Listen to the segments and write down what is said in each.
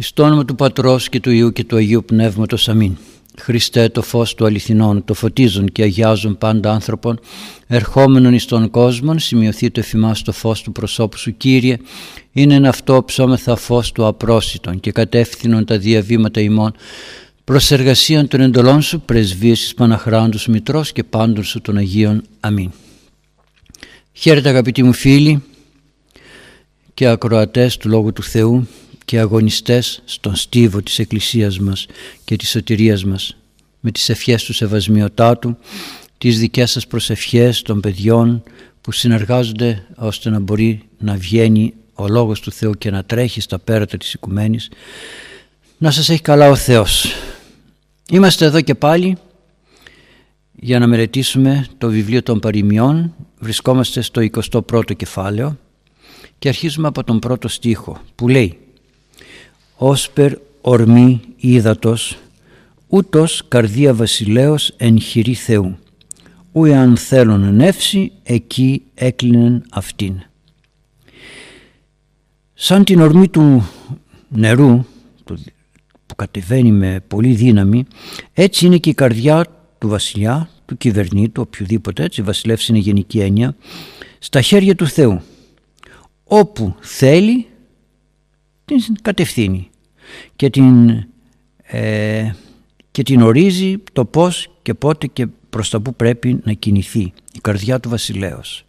Εις το όνομα του Πατρός και του Υιού και του Αγίου Πνεύματος. Αμήν. Χριστέ το φως του αληθινών, το φωτίζουν και αγιάζουν πάντα άνθρωπον, ερχόμενον εις τον κόσμο, σημειωθεί το εφημάς το φως του προσώπου σου Κύριε, είναι ένα αυτό ψώμεθα φως του απρόσιτον και κατεύθυνον τα διαβήματα ημών, προς εργασίαν των εντολών σου, πρεσβείες εις Παναχράντους Μητρός και πάντων σου των Αγίων. Αμήν. Χαίρετε αγαπητοί μου φίλοι και ακροατές του Λόγου του Θεού, και αγωνιστές στον στίβο της Εκκλησίας μας και της σωτηρίας μας με τις ευχές του Σεβασμιωτάτου, τις δικές σας προσευχές των παιδιών που συνεργάζονται ώστε να μπορεί να βγαίνει ο Λόγος του Θεού και να τρέχει στα πέρατα της οικουμένης. Να σας έχει καλά ο Θεός. Είμαστε εδώ και πάλι για να μελετήσουμε το βιβλίο των παροιμιών. Βρισκόμαστε στο 21ο κεφάλαιο και αρχίζουμε από τον πρώτο στίχο που λέει όσπερ ορμή ύδατος, ούτως καρδία βασιλέως εν χειρή Θεού. Ού εάν θέλουν ενεύσει, εκεί έκλεινεν αυτήν. Σαν την ορμή του νερού, που κατεβαίνει με πολύ δύναμη, έτσι είναι και η καρδιά του βασιλιά, του κυβερνήτου, οποιοδήποτε έτσι, βασιλεύς είναι γενική έννοια, στα χέρια του Θεού. Όπου θέλει την κατευθύνει και την, ε, και την ορίζει το πώς και πότε και προς τα που πρέπει να κινηθεί η καρδιά του βασιλέως.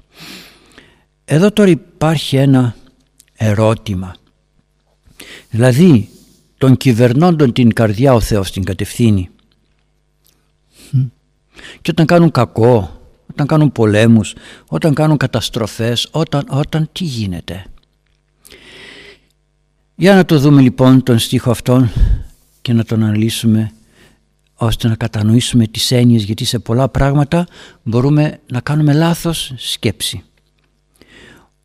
Εδώ τώρα υπάρχει ένα ερώτημα. Δηλαδή τον κυβερνώντων την καρδιά ο Θεός την κατευθύνει. Και όταν κάνουν κακό, όταν κάνουν πολέμους, όταν κάνουν καταστροφές, όταν, όταν τι γίνεται; Για να το δούμε λοιπόν τον στίχο αυτόν και να τον αναλύσουμε ώστε να κατανοήσουμε τις έννοιες γιατί σε πολλά πράγματα μπορούμε να κάνουμε λάθος σκέψη.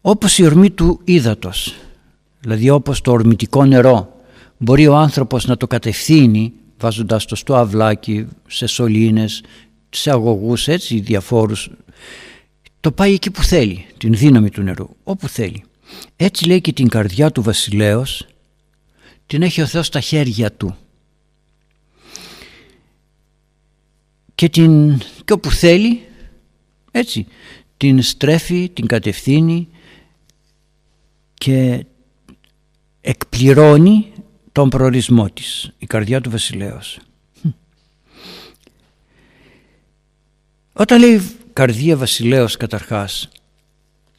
Όπως η ορμή του ύδατος, δηλαδή όπως το ορμητικό νερό μπορεί ο άνθρωπος να το κατευθύνει βάζοντας το στο αυλάκι, σε σωλήνες, σε αγωγούς έτσι διαφόρους το πάει εκεί που θέλει, την δύναμη του νερού, όπου θέλει. Έτσι λέει και την καρδιά του βασιλέως την έχει ο Θεός στα χέρια του και, την, και όπου θέλει έτσι την στρέφει, την κατευθύνει και εκπληρώνει τον προορισμό της, η καρδιά του βασιλέως. Όταν λέει καρδία βασιλέως καταρχάς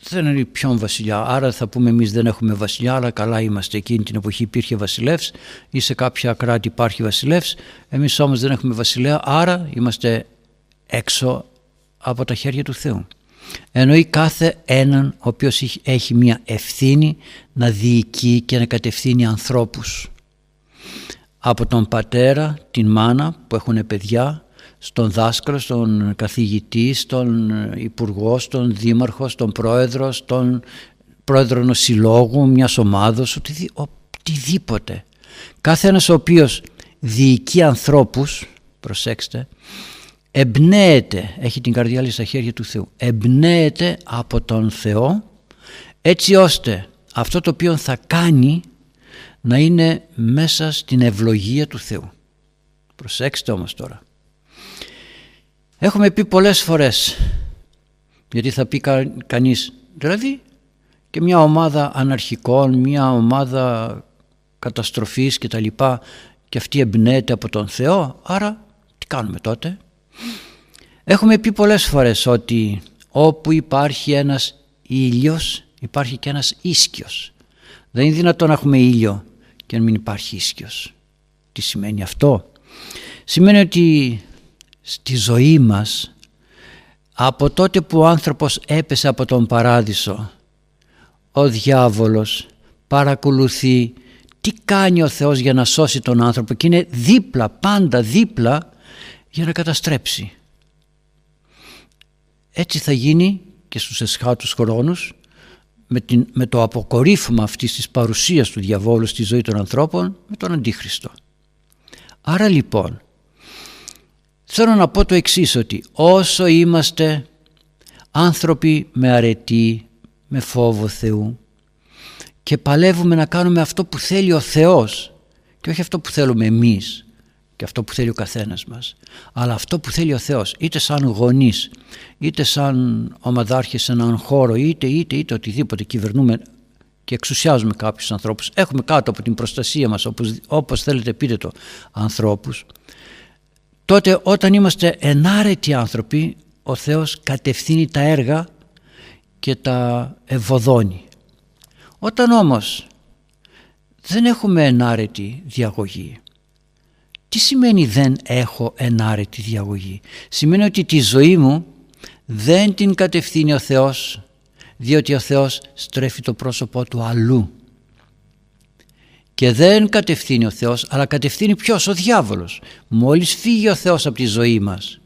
δεν είναι ποιον βασιλιά. Άρα θα πούμε εμείς δεν έχουμε βασιλιά, αλλά καλά είμαστε. Εκείνη την εποχή υπήρχε βασιλεύς ή σε κάποια κράτη υπάρχει βασιλεύς. Εμείς όμως δεν έχουμε βασιλέα, άρα είμαστε έξω από τα χέρια του Θεού. Εννοεί κάθε έναν ο οποίος έχει μια ευθύνη να διοικεί και να κατευθύνει ανθρώπους. Από τον πατέρα, την μάνα που έχουν παιδιά, στον δάσκαλο, στον καθηγητή, στον υπουργό, στον δήμαρχο, στον πρόεδρο, στον πρόεδρο ενός συλλόγου, μιας ομάδος, οτιδήποτε. Κάθε ένας ο οποίος διοικεί ανθρώπους, προσέξτε, εμπνέεται, έχει την καρδιά στα χέρια του Θεού, εμπνέεται από τον Θεό έτσι ώστε αυτό το οποίο θα κάνει να είναι μέσα στην ευλογία του Θεού. Προσέξτε όμως τώρα. Έχουμε πει πολλές φορές, γιατί θα πει κα, κανείς, δηλαδή και μια ομάδα αναρχικών, μια ομάδα καταστροφής και τα λοιπά και αυτή εμπνέεται από τον Θεό, άρα τι κάνουμε τότε; Έχουμε πει πολλές φορές ότι όπου υπάρχει ένας ήλιος υπάρχει και ένας ίσκιος. Δεν είναι δυνατόν να έχουμε ήλιο και να μην υπάρχει ίσκιος. Τι σημαίνει αυτό; Σημαίνει ότι στη ζωή μας από τότε που ο άνθρωπος έπεσε από τον παράδεισο ο διάβολος παρακολουθεί τι κάνει ο Θεός για να σώσει τον άνθρωπο και είναι δίπλα, πάντα δίπλα για να καταστρέψει. Έτσι θα γίνει και στους εσχάτους χρόνους με, την, με το αποκορύφωμα αυτής της παρουσίας του διαβόλου στη ζωή των ανθρώπων με τον Αντίχριστο. Άρα λοιπόν Θέλω να πω το εξής ότι όσο είμαστε άνθρωποι με αρετή, με φόβο Θεού και παλεύουμε να κάνουμε αυτό που θέλει ο Θεός και όχι αυτό που θέλουμε εμείς και αυτό που θέλει ο καθένας μας αλλά αυτό που θέλει ο Θεός είτε σαν γονείς είτε σαν ομαδάρχες σε έναν χώρο είτε είτε είτε οτιδήποτε κυβερνούμε και εξουσιάζουμε κάποιους ανθρώπους έχουμε κάτω από την προστασία μας όπως, όπως θέλετε πείτε το ανθρώπους τότε όταν είμαστε ενάρετοι άνθρωποι ο Θεός κατευθύνει τα έργα και τα ευωδώνει όταν όμως δεν έχουμε ενάρετη διαγωγή τι σημαίνει δεν έχω ενάρετη διαγωγή. Σημαίνει ότι τη ζωή μου δεν την κατευθύνει ο Θεός διότι ο Θεός στρέφει το πρόσωπό του αλλού. Και δεν κατευθύνει ο Θεός αλλά κατευθύνει ποιος, ο διάβολος. Μόλις φύγει ο Θεός από τη ζωή μας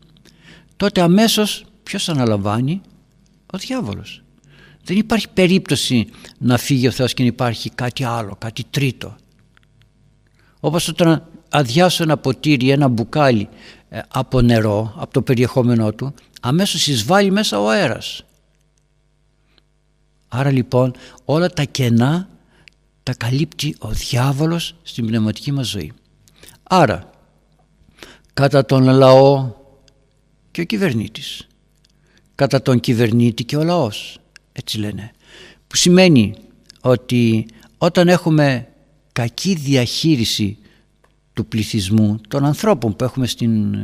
τότε αμέσως ποιος αναλαμβάνει, ο διάβολος. Δεν υπάρχει περίπτωση να φύγει ο Θεός και να υπάρχει κάτι άλλο, κάτι τρίτο. Όπως όταν αδειάσω ένα ποτήρι, ένα μπουκάλι ε, από νερό, από το περιεχόμενό του, αμέσως εισβάλλει μέσα ο αέρας. Άρα λοιπόν όλα τα κενά τα καλύπτει ο διάβολος στην πνευματική μας ζωή. Άρα, κατά τον λαό και ο κυβερνήτης, κατά τον κυβερνήτη και ο λαός, έτσι λένε, που σημαίνει ότι όταν έχουμε κακή διαχείριση του πληθυσμού, των ανθρώπων που έχουμε στην,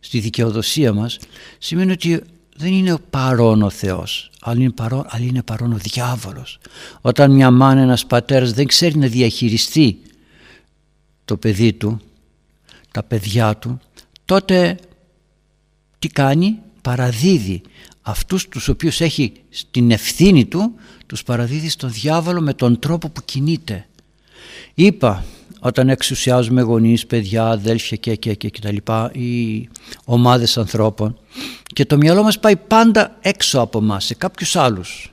στη δικαιοδοσία μας σημαίνει ότι δεν είναι παρόν ο Θεός. Αλλά είναι παρόν, αλλά είναι παρόν ο διάβολος. Όταν μια μάνα ένας πατέρας δεν ξέρει να διαχειριστεί το παιδί του τα παιδιά του τότε τι κάνει; Παραδίδει αυτούς τους οποίους έχει στην ευθύνη του τους παραδίδει στον διάβολο με τον τρόπο που κινείται. Είπα όταν εξουσιάζουμε γονείς, παιδιά, αδέλφια και, και, και, και τα λοιπά ή ομάδες ανθρώπων. Και το μυαλό μας πάει πάντα έξω από μας σε κάποιους άλλους.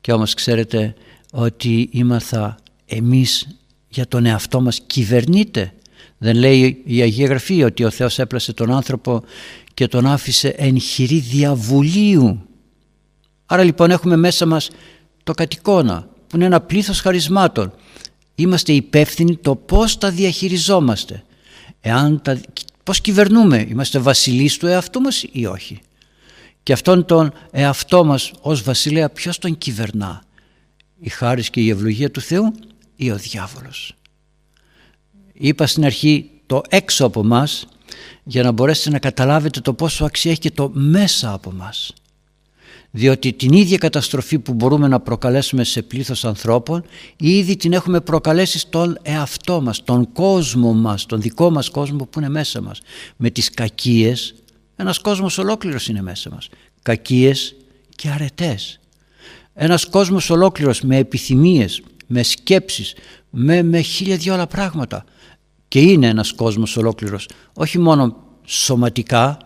Και όμως ξέρετε ότι ήμαθα εμείς για τον εαυτό μας κυβερνείτε δεν λέει η Αγία Γραφή ότι ο Θεός έπλασε τον άνθρωπο και τον άφησε εν χειρή διαβουλίου. Άρα λοιπόν έχουμε μέσα μας το κατοικώνα που είναι ένα πλήθος χαρισμάτων είμαστε υπεύθυνοι το πώς τα διαχειριζόμαστε. Εάν τα, πώς κυβερνούμε, είμαστε βασιλείς του εαυτού μας ή όχι. Και αυτόν τον εαυτό μας ως βασιλέα ποιος τον κυβερνά; Η χάρη και η ευλογία του Θεού ή ο διάβολος; Είπα στην αρχή το έξω από μας για να μπορέσετε να καταλάβετε το πόσο αξία έχει και το μέσα από μας διότι την ίδια καταστροφή που μπορούμε να προκαλέσουμε σε πλήθος ανθρώπων ήδη την έχουμε προκαλέσει στον εαυτό μας, τον κόσμο μας, τον δικό μας κόσμο που είναι μέσα μας. Με τις κακίες, ένας κόσμος ολόκληρος είναι μέσα μας. Κακίες και αρετές. Ένας κόσμος ολόκληρος με επιθυμίες, με σκέψεις, με, με χίλια δυο άλλα πράγματα. Και είναι ένας κόσμος ολόκληρος, όχι μόνο σωματικά,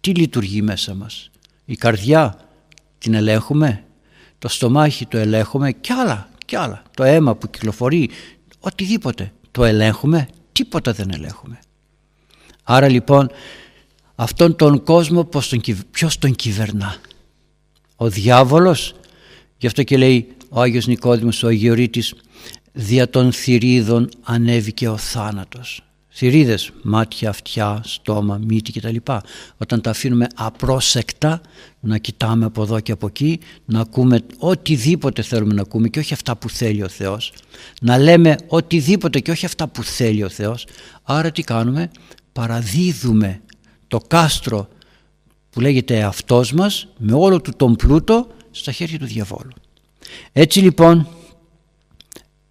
τι λειτουργεί μέσα μας η καρδιά την ελέγχουμε, το στομάχι το ελέγχουμε και άλλα, και άλλα. Το αίμα που κυκλοφορεί, οτιδήποτε. Το ελέγχουμε, τίποτα δεν ελέγχουμε. Άρα λοιπόν αυτόν τον κόσμο πώς τον, ποιος τον κυβερνά; Ο διάβολος, γι' αυτό και λέει ο Άγιος Νικόδημος, ο Αγιορείτης, δια των θηρίδων ανέβηκε ο θάνατος θηρίδες, μάτια, αυτιά, στόμα, μύτη κτλ. Όταν τα αφήνουμε απρόσεκτα να κοιτάμε από εδώ και από εκεί, να ακούμε οτιδήποτε θέλουμε να ακούμε και όχι αυτά που θέλει ο Θεός, να λέμε οτιδήποτε και όχι αυτά που θέλει ο Θεός, άρα τι κάνουμε, παραδίδουμε το κάστρο που λέγεται αυτός μας με όλο του τον πλούτο στα χέρια του διαβόλου. Έτσι λοιπόν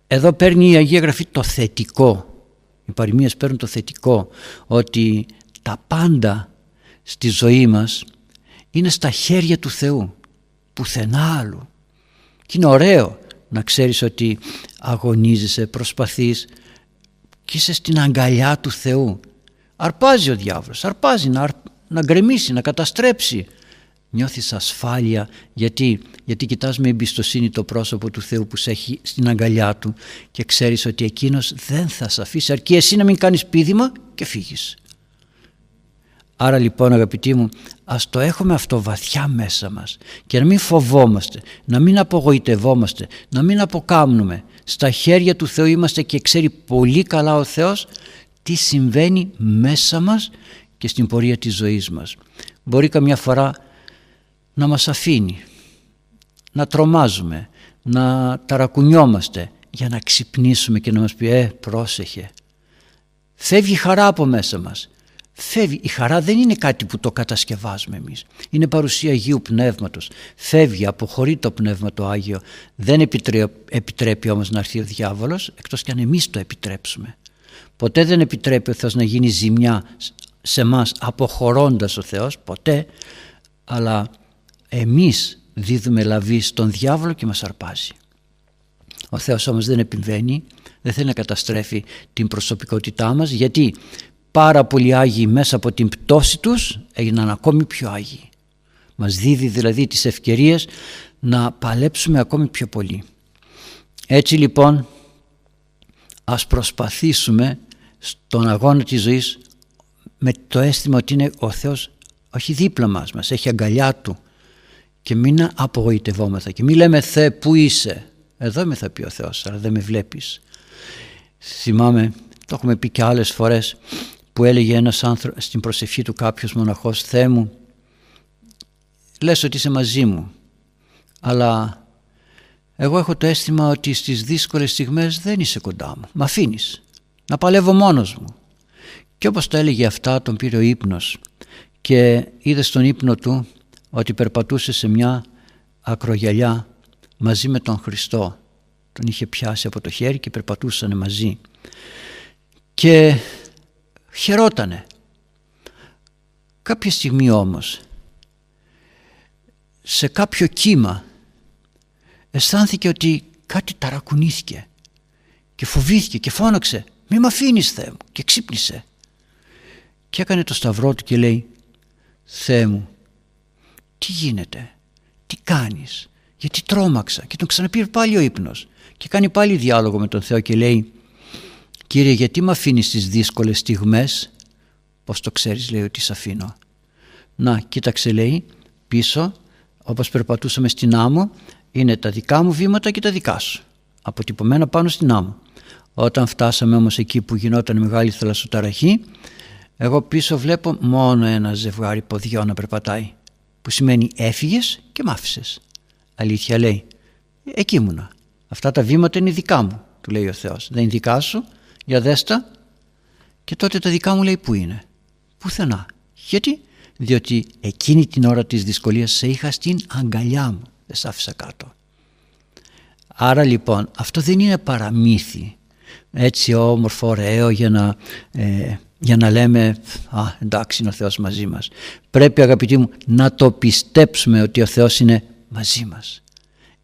εδώ παίρνει η Αγία Γραφή το θετικό οι παροιμίες παίρνουν το θετικό ότι τα πάντα στη ζωή μας είναι στα χέρια του Θεού πουθενά άλλου. Και είναι ωραίο να ξέρεις ότι αγωνίζεσαι, προσπαθείς και είσαι στην αγκαλιά του Θεού. Αρπάζει ο διάβολος, αρπάζει να, να γκρεμίσει, να καταστρέψει νιώθεις ασφάλεια γιατί, γιατί κοιτάς με εμπιστοσύνη το πρόσωπο του Θεού που σε έχει στην αγκαλιά του και ξέρεις ότι εκείνος δεν θα σε αφήσει αρκεί εσύ να μην κάνεις πίδημα και φύγεις. Άρα λοιπόν αγαπητοί μου ας το έχουμε αυτό βαθιά μέσα μας και να μην φοβόμαστε, να μην απογοητευόμαστε, να μην αποκάμνουμε. Στα χέρια του Θεού είμαστε και ξέρει πολύ καλά ο Θεός τι συμβαίνει μέσα μας και στην πορεία της ζωής μας. Μπορεί καμιά φορά να μας αφήνει, να τρομάζουμε, να ταρακουνιόμαστε για να ξυπνήσουμε και να μας πει «Ε, πρόσεχε». Φεύγει η χαρά από μέσα μας. Φεύγει. Η χαρά δεν είναι κάτι που το κατασκευάζουμε εμείς. Είναι παρουσία Αγίου Πνεύματος. Φεύγει, αποχωρεί το Πνεύμα το Άγιο. Δεν επιτρέπει, επιτρέπει όμως να έρθει ο διάβολος εκτός και αν εμείς το επιτρέψουμε. Ποτέ δεν επιτρέπει ο Θεός να γίνει ζημιά σε μας αποχωρώντας ο Θεός, ποτέ, αλλά εμείς δίδουμε λαβή στον διάβολο και μας αρπάζει. Ο Θεός όμως δεν επιβαίνει, δεν θέλει να καταστρέφει την προσωπικότητά μας γιατί πάρα πολλοί Άγιοι μέσα από την πτώση τους έγιναν ακόμη πιο Άγιοι. Μας δίδει δηλαδή τις ευκαιρίες να παλέψουμε ακόμη πιο πολύ. Έτσι λοιπόν ας προσπαθήσουμε στον αγώνα της ζωής με το αίσθημα ότι είναι ο Θεός όχι δίπλα μας, μας έχει αγκαλιά Του και μην απογοητευόμεθα και μην λέμε Θεέ που είσαι; Εδώ με θα πει ο Θεός αλλά δεν με βλέπεις θυμάμαι το έχουμε πει και άλλες φορές που έλεγε ένας άνθρωπος στην προσευχή του κάποιος μοναχός Θεέ μου λες ότι είσαι μαζί μου αλλά εγώ έχω το αίσθημα ότι στις δύσκολες στιγμές δεν είσαι κοντά μου. Μ' αφήνεις να παλεύω μόνος μου. Και όπως το έλεγε αυτά τον πήρε ο ύπνος και είδε στον ύπνο του ότι περπατούσε σε μια ακρογιαλιά μαζί με τον Χριστό. Τον είχε πιάσει από το χέρι και περπατούσαν μαζί. Και χαιρότανε. Κάποια στιγμή όμως σε κάποιο κύμα αισθάνθηκε ότι κάτι ταρακουνήθηκε και φοβήθηκε και φώναξε «Μη μ' αφήνεις Θεέ μου» και ξύπνησε και έκανε το σταυρό του και λέει «Θεέ μου, τι γίνεται, τι κάνεις, γιατί τρόμαξα» και τον ξαναπήρε πάλι ο ύπνος. Και κάνει πάλι διάλογο με τον Θεό και λέει «Κύριε γιατί με αφήνεις τις δύσκολες στιγμές» «Πώς το ξέρεις» λέει ότι σε αφήνω «Να κοίταξε» λέει πίσω όπως περπατούσαμε στην άμμο είναι τα δικά μου βήματα και τα δικά σου αποτυπωμένα πάνω στην άμμο. Όταν φτάσαμε όμως εκεί που γινόταν μεγάλη θαλασσοταραχή εγώ πίσω βλέπω μόνο ένα ζευγάρι ποδιών να περπατάει που σημαίνει έφυγες και μ' άφησες. Αλήθεια λέει. Εκεί ήμουνα. Αυτά τα βήματα είναι δικά μου, του λέει ο Θεός. Δεν είναι δικά σου, για δέστα. Και τότε τα δικά μου λέει πού είναι; Πουθενά. Γιατί, διότι εκείνη την ώρα της δυσκολίας σε είχα στην αγκαλιά μου. Δεν σ' άφησα κάτω. Άρα λοιπόν αυτό δεν είναι παραμύθι έτσι όμορφο, ωραίο για να, ε, για να λέμε «Α, εντάξει είναι ο Θεός μαζί μας». Πρέπει αγαπητοί μου να το πιστέψουμε ότι ο Θεός είναι μαζί μας.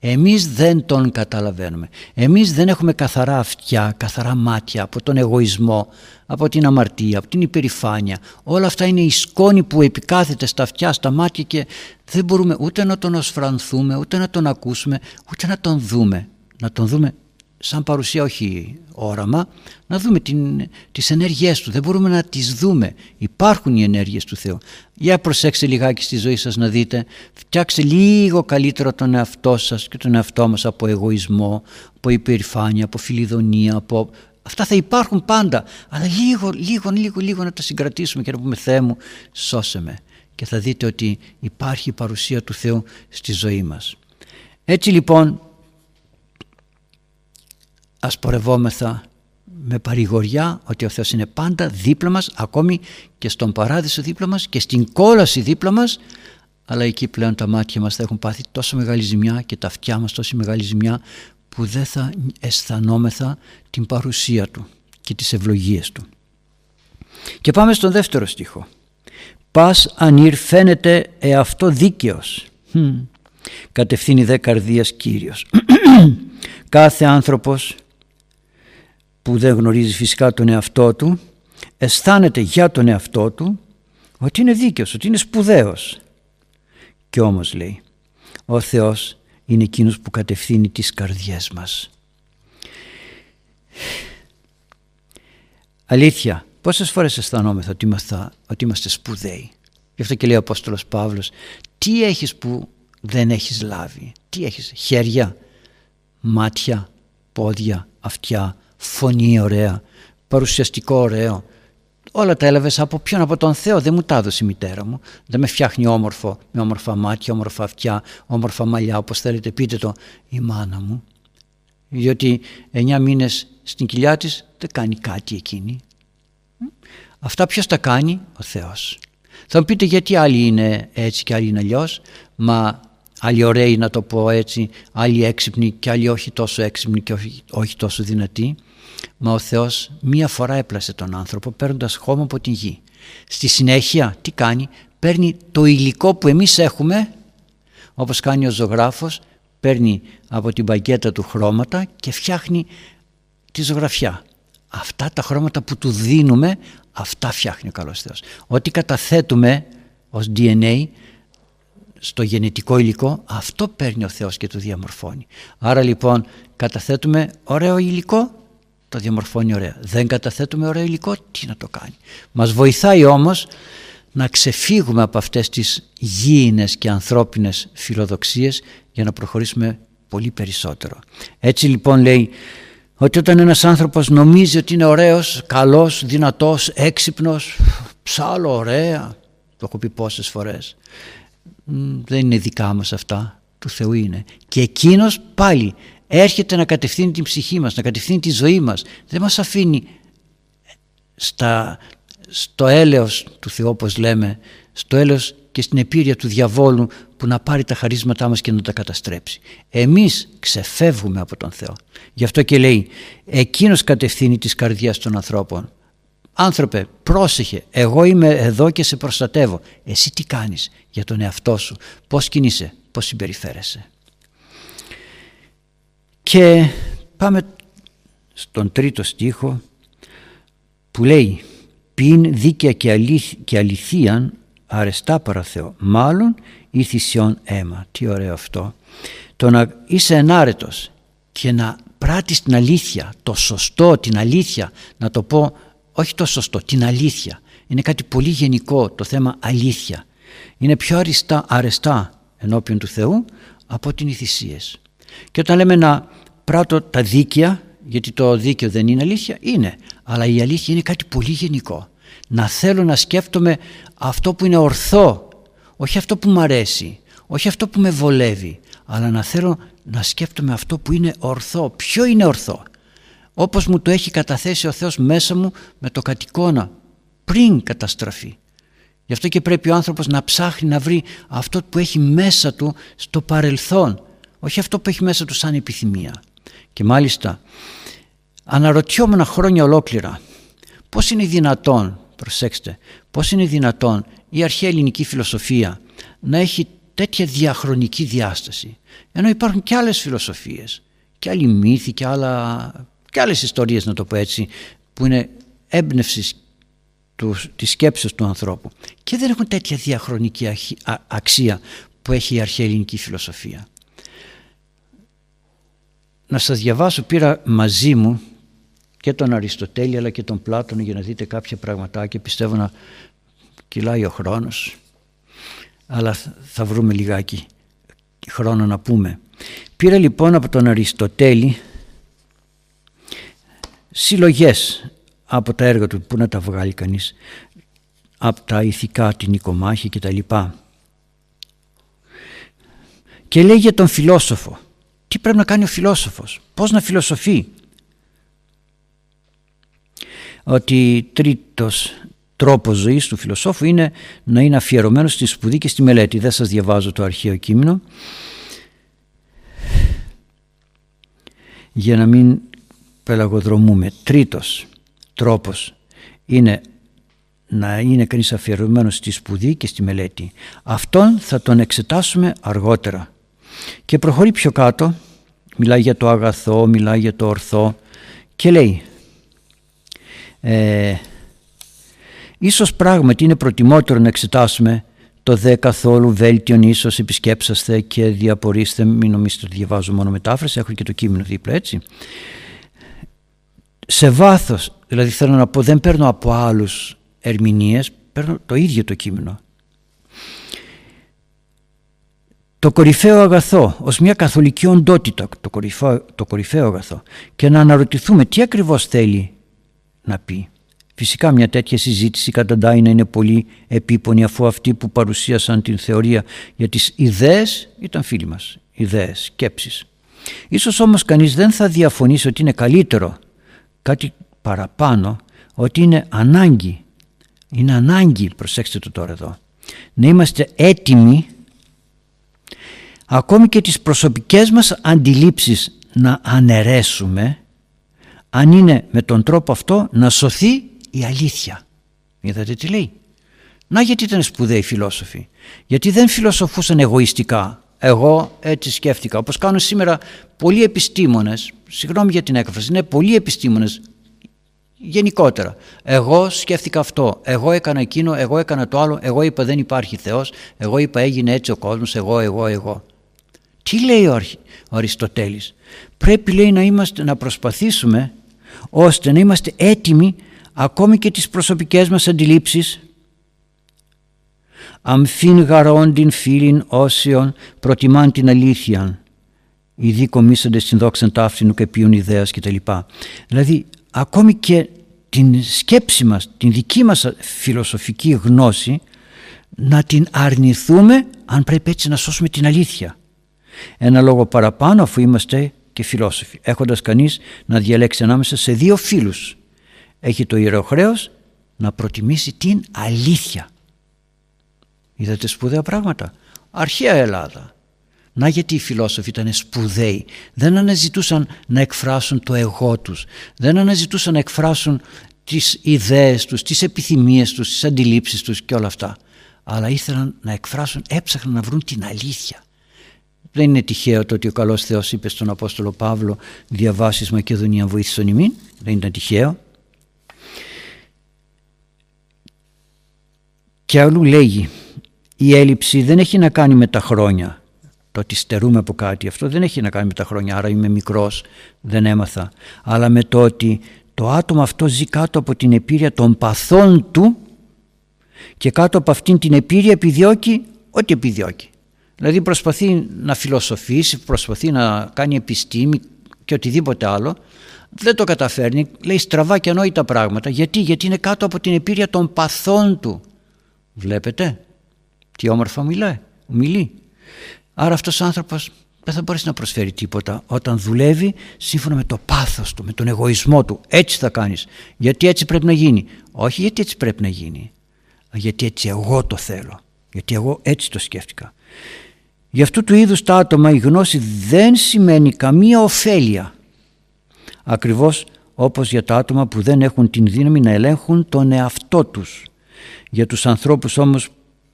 Εμείς δεν τον καταλαβαίνουμε. Εμείς δεν έχουμε καθαρά αυτιά, καθαρά μάτια από τον εγωισμό, από την αμαρτία, από την υπερηφάνεια. Όλα αυτά είναι η σκόνη που επικάθεται στα αυτιά, στα μάτια και δεν μπορούμε ούτε να τον osφρανθούμε, ούτε να τον ακούσουμε, ούτε να τον δούμε. Να τον δούμε σαν παρουσία όχι όραμα, να δούμε την, τις ενέργειές του. Δεν μπορούμε να τις δούμε. Υπάρχουν οι ενέργειες του Θεού. Για προσέξτε λιγάκι στη ζωή σας να δείτε. Φτιάξτε λίγο καλύτερο τον εαυτό σας και τον εαυτό μας από εγωισμό, από υπερηφάνεια, από φιλιδονία, από... Αυτά θα υπάρχουν πάντα, αλλά λίγο, λίγο, λίγο, λίγο να τα συγκρατήσουμε και να πούμε Θεέ μου σώσε με. Και θα δείτε ότι υπάρχει η παρουσία του Θεού στη ζωή μας. Έτσι λοιπόν ας πορευόμεθα με παρηγοριά ότι ο Θεός είναι πάντα δίπλα μας ακόμη και στον παράδεισο δίπλα μας και στην κόλαση δίπλα μας αλλά εκεί πλέον τα μάτια μας θα έχουν πάθει τόσο μεγάλη ζημιά και τα αυτιά μας τόσο μεγάλη ζημιά που δεν θα αισθανόμεθα την παρουσία Του και τις ευλογίες Του. Και πάμε στον δεύτερο στίχο. «Πας ανήρ φαίνεται εαυτό δίκαιος». Κατευθύνει δε καρδίας Κύριος. Κάθε άνθρωπος που δεν γνωρίζει φυσικά τον εαυτό του αισθάνεται για τον εαυτό του ότι είναι δίκαιος, ότι είναι σπουδαίος. Και όμως λέει ο Θεός είναι εκείνος που κατευθύνει τις καρδιές μας. Αλήθεια, Πόσες φορές αισθανόμεθα ότι είμαστε, ότι είμαστε σπουδαίοι; Γι' αυτό και λέει ο Απόστολος Παύλος, τι έχεις που δεν έχεις λάβει; Τι έχεις, χέρια, μάτια, πόδια, αυτιά, φωνή ωραία, παρουσιαστικό ωραίο. Όλα τα έλαβες από ποιον, από τον Θεό. Δεν μου τα έδωσε η μητέρα μου. Δεν με φτιάχνει όμορφο, με όμορφα μάτια, όμορφα αυτιά, όμορφα μαλλιά, όπως θέλετε πείτε το, η μάνα μου. Διότι εννιά μήνες στην κοιλιά της δεν κάνει κάτι εκείνη. Αυτά ποιος τα κάνει, ο Θεός. Θα μου πείτε γιατί άλλοι είναι έτσι και άλλοι είναι αλλιώς, μα άλλοι ωραίοι να το πω έτσι, άλλοι έξυπνοι και άλλοι όχι τόσο έξυπνοι και όχι, όχι τόσο δυνατοί. Μα ο Θεός μία φορά έπλασε τον άνθρωπο παίρνοντας χώμα από την γη. Στη συνέχεια τι κάνει, παίρνει το υλικό που εμείς έχουμε, όπως κάνει ο ζωγράφος, παίρνει από την παγκέτα του χρώματα και φτιάχνει τη ζωγραφιά. Αυτά τα χρώματα που του δίνουμε, αυτά φτιάχνει ο καλός Θεός. Ό,τι καταθέτουμε ως DNA στο γενετικό υλικό, αυτό παίρνει ο Θεός και το διαμορφώνει. Άρα λοιπόν καταθέτουμε ωραίο υλικό, το διαμορφώνει ωραία. Δεν καταθέτουμε ωραίο υλικό, τι να το κάνει. Μας βοηθάει όμως να ξεφύγουμε από αυτές τις γήινες και ανθρώπινες φιλοδοξίες για να προχωρήσουμε πολύ περισσότερο. Έτσι λοιπόν λέει ότι όταν ένας άνθρωπος νομίζει ότι είναι ωραίος, καλός, δυνατός, έξυπνος, ψάλο ωραία, το έχω πει πόσες φορές, δεν είναι δικά μας αυτά, του Θεού είναι. Και εκείνος πάλι έρχεται να κατευθύνει την ψυχή μας, να κατευθύνει τη ζωή μας. Δεν μας αφήνει στα, στο έλεος του Θεού όπως λέμε, στο έλεος και στην επίρρεια του διαβόλου που να πάρει τα χαρίσματά μας και να τα καταστρέψει. Εμείς ξεφεύγουμε από τον Θεό. Γι' αυτό και λέει εκείνος κατευθύνει τις καρδιάς των ανθρώπων. Άνθρωπε πρόσεχε εγώ είμαι εδώ και σε προστατεύω. Εσύ τι κάνεις για τον εαυτό σου; Πώς κινείσαι, πώς συμπεριφέρεσαι; Και πάμε στον τρίτο στίχο που λέει «Πιν δίκαια και αληθείαν αρεστά παρά Θεό. Μάλλον ή θυσιών αίμα. Τι ωραίο αυτό. Το να είσαι ενάρετος και να πράττεις την αλήθεια, το σωστό, την αλήθεια, να το πω όχι το σωστό, την αλήθεια. Είναι κάτι πολύ γενικό το θέμα αλήθεια. Είναι πιο αριστά, αρεστά ενώπιον του Θεού από την οι θυσίες. Και όταν λέμε να πράττω τα δίκαια, γιατί το δίκαιο δεν είναι αλήθεια, είναι. Αλλά η αλήθεια είναι κάτι πολύ γενικό να θέλω να σκέφτομαι αυτό που είναι ορθό, όχι αυτό που μου αρέσει, όχι αυτό που με βολεύει, αλλά να θέλω να σκέφτομαι αυτό που είναι ορθό. Ποιο είναι ορθό; Όπως μου το έχει καταθέσει ο Θεός μέσα μου με το κατοικώνα πριν καταστραφεί. Γι' αυτό και πρέπει ο άνθρωπος να ψάχνει να βρει αυτό που έχει μέσα του στο παρελθόν, όχι αυτό που έχει μέσα του σαν επιθυμία. Και μάλιστα αναρωτιόμουν χρόνια ολόκληρα πώς είναι δυνατόν προσέξτε, πώς είναι δυνατόν η αρχαία ελληνική φιλοσοφία να έχει τέτοια διαχρονική διάσταση ενώ υπάρχουν και άλλες φιλοσοφίες και άλλοι μύθοι και, άλλα, και άλλες ιστορίες να το πω έτσι που είναι έμπνευσης του, της σκέψης του ανθρώπου και δεν έχουν τέτοια διαχρονική αξία που έχει η αρχαία ελληνική φιλοσοφία. Να σας διαβάσω, πήρα μαζί μου και τον Αριστοτέλη αλλά και τον Πλάτωνο για να δείτε κάποια πραγματάκια. Πιστεύω να κυλάει ο χρόνος αλλά θα βρούμε λιγάκι χρόνο να πούμε. Πήρα λοιπόν από τον Αριστοτέλη συλλογές από τα έργα του που να τα βγάλει κανείς από τα ηθικά, την οικομάχη και τα λοιπά και λέει για τον φιλόσοφο τι πρέπει να κάνει ο φιλόσοφος πως να φιλοσοφεί ότι τρίτος τρόπος ζωής του φιλοσόφου είναι να είναι αφιερωμένος στη σπουδή και στη μελέτη. Δεν σας διαβάζω το αρχαίο κείμενο για να μην πελαγοδρομούμε. Τρίτος τρόπος είναι να είναι κανείς αφιερωμένος στη σπουδή και στη μελέτη. Αυτόν θα τον εξετάσουμε αργότερα. Και προχωρεί πιο κάτω, μιλάει για το αγαθό, μιλάει για το ορθό και λέει ε, ίσως πράγματι είναι προτιμότερο να εξετάσουμε το δε καθόλου βέλτιον ίσως επισκέψαστε και διαπορείστε μην νομίζετε ότι διαβάζω μόνο μετάφραση έχω και το κείμενο δίπλα έτσι. Σε βάθος δηλαδή θέλω να πω δεν παίρνω από άλλους ερμηνείες παίρνω το ίδιο το κείμενο το κορυφαίο αγαθό ως μια καθολική οντότητα το κορυφαίο, το κορυφαίο αγαθό. Και να αναρωτηθούμε τι ακριβώς θέλει να πει. Φυσικά μια τέτοια συζήτηση καταντάει να είναι πολύ επίπονη αφού αυτοί που παρουσίασαν την θεωρία για τις ιδέες ήταν φίλοι μας, ιδέες, σκέψεις. Ίσως όμως κανείς δεν θα διαφωνήσει ότι είναι καλύτερο κάτι παραπάνω, ότι είναι ανάγκη, είναι ανάγκη, προσέξτε το τώρα εδώ, να είμαστε έτοιμοι ακόμη και τις προσωπικές μας αντιλήψεις να αναιρέσουμε αν είναι με τον τρόπο αυτό να σωθεί η αλήθεια. Είδατε τι λέει; Να γιατί ήταν σπουδαίοι οι φιλόσοφοι. Γιατί δεν φιλοσοφούσαν εγωιστικά. Εγώ έτσι σκέφτηκα. Όπως κάνουν σήμερα πολλοί επιστήμονες. Συγγνώμη για την έκφραση. Είναι πολλοί επιστήμονες γενικότερα. Εγώ σκέφτηκα αυτό, εγώ έκανα εκείνο, εγώ έκανα το άλλο, εγώ είπα δεν υπάρχει Θεός, εγώ είπα έγινε έτσι ο κόσμος, εγώ, εγώ, εγώ. Τι λέει ο, ο Αριστοτέλης; Πρέπει λέει να, είμαστε, να προσπαθήσουμε ώστε να είμαστε έτοιμοι ακόμη και τις προσωπικές μας αντιλήψεις αμφίν γαρόντιν φίλιν όσιον προτιμάν την αλήθεια οι κομίσαντες στην δόξαν ταύτινου και ποιον ιδέας κτλ. Δηλαδή ακόμη και την σκέψη μας, την δική μας φιλοσοφική γνώση να την αρνηθούμε αν πρέπει έτσι να σώσουμε την αλήθεια. Ένα λόγο παραπάνω αφού είμαστε και φιλόσοφοι, έχοντας κανείς να διαλέξει ανάμεσα σε δύο φίλους έχει το ιερό χρέος να προτιμήσει την αλήθεια. Είδατε σπουδαία πράγματα. Αρχαία Ελλάδα. Να γιατί οι φιλόσοφοι ήταν σπουδαίοι. Δεν αναζητούσαν να εκφράσουν το εγώ τους. Δεν αναζητούσαν να εκφράσουν τις ιδέες τους, τις επιθυμίες τους, τις αντιλήψεις τους και όλα αυτά. Αλλά ήθελαν να εκφράσουν, έψαχναν να βρουν την αλήθεια. Δεν είναι τυχαίο το ότι ο καλός Θεός είπε στον Απόστολο Παύλο διαβάσεις Μακεδονία βοήθησον ημίν. Δεν ήταν τυχαίο. Και αλλού λέγει η έλλειψη δεν έχει να κάνει με τα χρόνια. Το ότι στερούμε από κάτι αυτό δεν έχει να κάνει με τα χρόνια. Άρα είμαι μικρός, δεν έμαθα. Αλλά με το ότι το άτομο αυτό ζει κάτω από την επίρρεια των παθών του και κάτω από αυτήν την επίρρεια επιδιώκει ό,τι επιδιώκει. Δηλαδή προσπαθεί να φιλοσοφήσει, προσπαθεί να κάνει επιστήμη και οτιδήποτε άλλο. Δεν το καταφέρνει, λέει στραβά και ανόητα πράγματα. Γιατί, Γιατί είναι κάτω από την επίρρεια των παθών του. Βλέπετε; Τι όμορφα μιλάει, μιλεί. Άρα αυτός ο άνθρωπος δεν θα μπορέσει να προσφέρει τίποτα όταν δουλεύει σύμφωνα με το πάθος του, με τον εγωισμό του. Έτσι θα κάνεις. Γιατί έτσι πρέπει να γίνει. Όχι γιατί έτσι πρέπει να γίνει. Γιατί έτσι εγώ το θέλω. Γιατί εγώ έτσι το σκέφτηκα. Γι' αυτού του είδους τα άτομα η γνώση δεν σημαίνει καμία ωφέλεια. Ακριβώς όπως για τα άτομα που δεν έχουν την δύναμη να ελέγχουν τον εαυτό τους. Για τους ανθρώπους όμως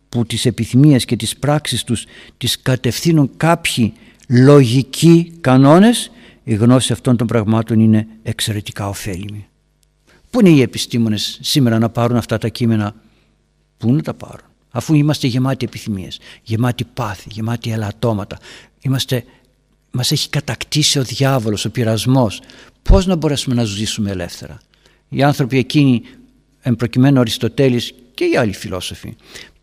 που τις επιθυμίες και τις πράξεις τους τις κατευθύνουν κάποιοι λογικοί κανόνες η γνώση αυτών των πραγμάτων είναι εξαιρετικά ωφέλιμη. Πού είναι οι επιστήμονες σήμερα να πάρουν αυτά τα κείμενα, πού να τα πάρουν; Αφού είμαστε γεμάτοι επιθυμίες, γεμάτοι πάθη, γεμάτοι ελαττώματα. Είμαστε, μας έχει κατακτήσει ο διάβολος, ο πειρασμός. Πώς να μπορέσουμε να ζήσουμε ελεύθερα; Οι άνθρωποι εκείνοι, εμπροκειμένου Αριστοτέλης και οι άλλοι φιλόσοφοι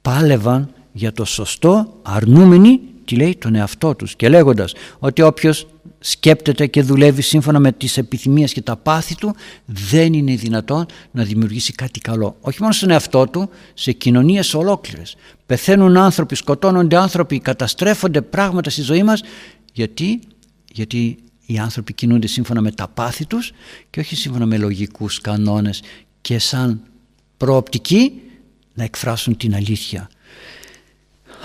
πάλευαν για το σωστό αρνούμενοι τι λέει τον εαυτό τους και λέγοντας ότι όποιος σκέπτεται και δουλεύει σύμφωνα με τις επιθυμίες και τα πάθη του δεν είναι δυνατόν να δημιουργήσει κάτι καλό. Όχι μόνο στον εαυτό του, σε κοινωνίες ολόκληρες. Πεθαίνουν άνθρωποι, σκοτώνονται άνθρωποι, καταστρέφονται πράγματα στη ζωή μας γιατί, γιατί οι άνθρωποι κινούνται σύμφωνα με τα πάθη τους και όχι σύμφωνα με λογικούς κανόνες και σαν προοπτική να εκφράσουν την αλήθεια.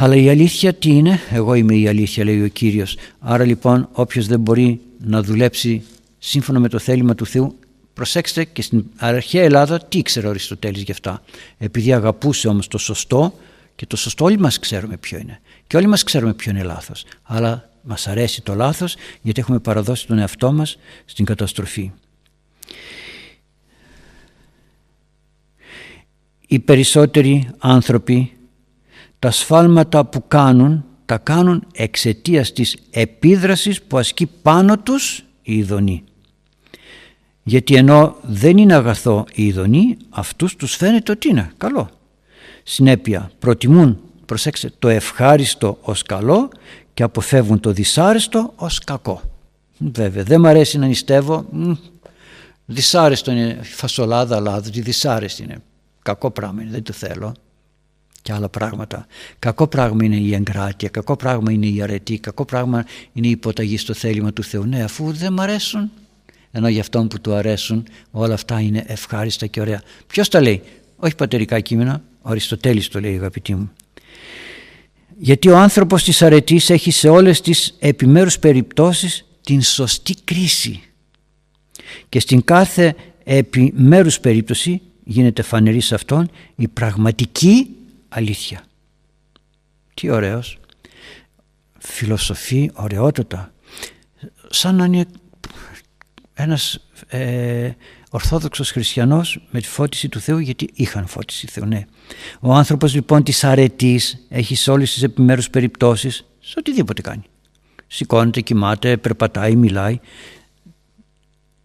Αλλά η αλήθεια τι είναι, εγώ είμαι η αλήθεια λέει ο Κύριος. Άρα λοιπόν όποιος δεν μπορεί να δουλέψει σύμφωνα με το θέλημα του Θεού Προσέξτε και στην αρχαία Ελλάδα τι ήξερε ο Αριστοτέλης γι' αυτά. Επειδή αγαπούσε όμως το σωστό και το σωστό όλοι μας ξέρουμε ποιο είναι. Και όλοι μας ξέρουμε ποιο είναι λάθος. Αλλά μας αρέσει το λάθος γιατί έχουμε παραδώσει τον εαυτό μας στην καταστροφή. οι περισσότεροι άνθρωποι τα σφάλματα που κάνουν τα κάνουν εξαιτίας της επίδρασης που ασκεί πάνω τους η ειδονή. γιατί ενώ δεν είναι αγαθό η ειδονή αυτούς τους φαίνεται ότι είναι. Καλό. Συνέπεια προτιμούν προσέξτε το ευχάριστο ως καλό και αποφεύγουν το δυσάρεστο ως κακό. Βέβαια δεν μ' αρέσει να νηστεύω. Δυσάρεστο είναι φασολάδα αλλά δυσάρεστη είναι. Κακό πράγμα είναι δεν το θέλω και άλλα πράγματα. Κακό πράγμα είναι η εγκράτεια, κακό πράγμα είναι η αρετή, κακό πράγμα είναι η υποταγή στο θέλημα του Θεού. Ναι, αφού δεν μ' αρέσουν, ενώ για αυτόν που του αρέσουν όλα αυτά είναι ευχάριστα και ωραία. Ποιος τα λέει, όχι πατερικά κείμενα, ο Αριστοτέλης το λέει αγαπητοί μου. Γιατί ο άνθρωπος της αρετής έχει σε όλες τις επιμέρους περιπτώσεις την σωστή κρίση και στην κάθε επιμέρους περίπτωση γίνεται φανερή σε αυτόν η πραγματική αλήθεια. Τι ωραίος. Φιλοσοφή ωραιότατα. Σαν να είναι ένας ε, ορθόδοξος χριστιανός με τη φώτιση του Θεού γιατί είχαν φώτιση Θεού, ναι. Ο άνθρωπος λοιπόν της αρετής έχει σε όλες τις επιμέρους περιπτώσεις σε οτιδήποτε κάνει. Σηκώνεται, κοιμάται, περπατάει, μιλάει.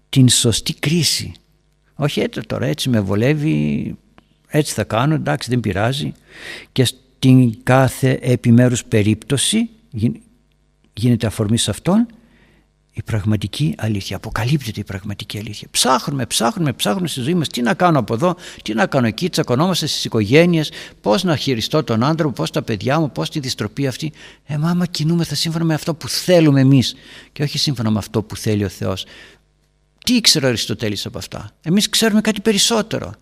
Την σωστή κρίση. Όχι έτσι τώρα έτσι με βολεύει έτσι θα κάνω, εντάξει δεν πειράζει και στην κάθε επιμέρους περίπτωση γίνεται αφορμή σε αυτόν η πραγματική αλήθεια. Αποκαλύπτεται η πραγματική αλήθεια. Ψάχνουμε, ψάχνουμε, ψάχνουμε στη ζωή μας τι να κάνω από εδώ, τι να κάνω εκεί. Τσακωνόμαστε στις οικογένειες, πώς να χειριστώ τον άντρα μου, πώς τα παιδιά μου, πώς τη δυστροπή αυτή. Ε, μάμα, κινούμεθα σύμφωνα με αυτό που θέλουμε εμείς και όχι σύμφωνα με αυτό που θέλει ο Θεός. Τι ήξερε ο Αριστοτέλης από αυτά; Εμείς ξέρουμε κάτι περισσότερο.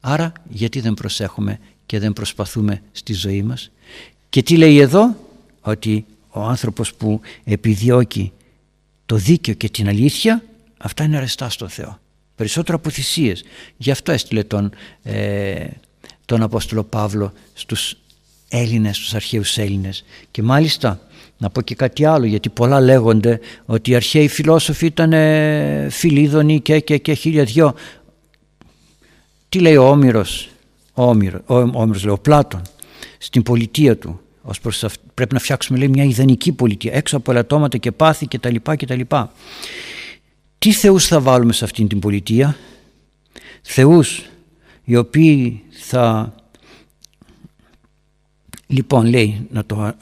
Άρα γιατί δεν προσέχουμε και δεν προσπαθούμε στη ζωή μας; Και τι λέει εδώ, ότι ο άνθρωπος που επιδιώκει το δίκαιο και την αλήθεια, αυτά είναι αρεστά στον Θεό. Περισσότερο από θυσίες. Γι' αυτό έστειλε τον, ε, τον Απόστολο Παύλο στους Έλληνες, στους αρχαίους Έλληνες. Και μάλιστα να πω και κάτι άλλο γιατί πολλά λέγονται ότι οι αρχαίοι φιλόσοφοι ήταν ε, φιλίδωνοι και, και, και χίλια δυο. Τι λέει ο Όμηρος, ο, Όμηρο, ο, Όμηρος, λέει, ο Πλάτων στην πολιτεία του. Ως προς, πρέπει να φτιάξουμε λέει, μια ιδανική πολιτεία έξω από ελαττώματα και πάθη και τα λοιπά και τα λοιπά. Τι θεούς θα βάλουμε σε αυτήν την πολιτεία; Θεούς οι οποίοι θα Λοιπόν λέει, να το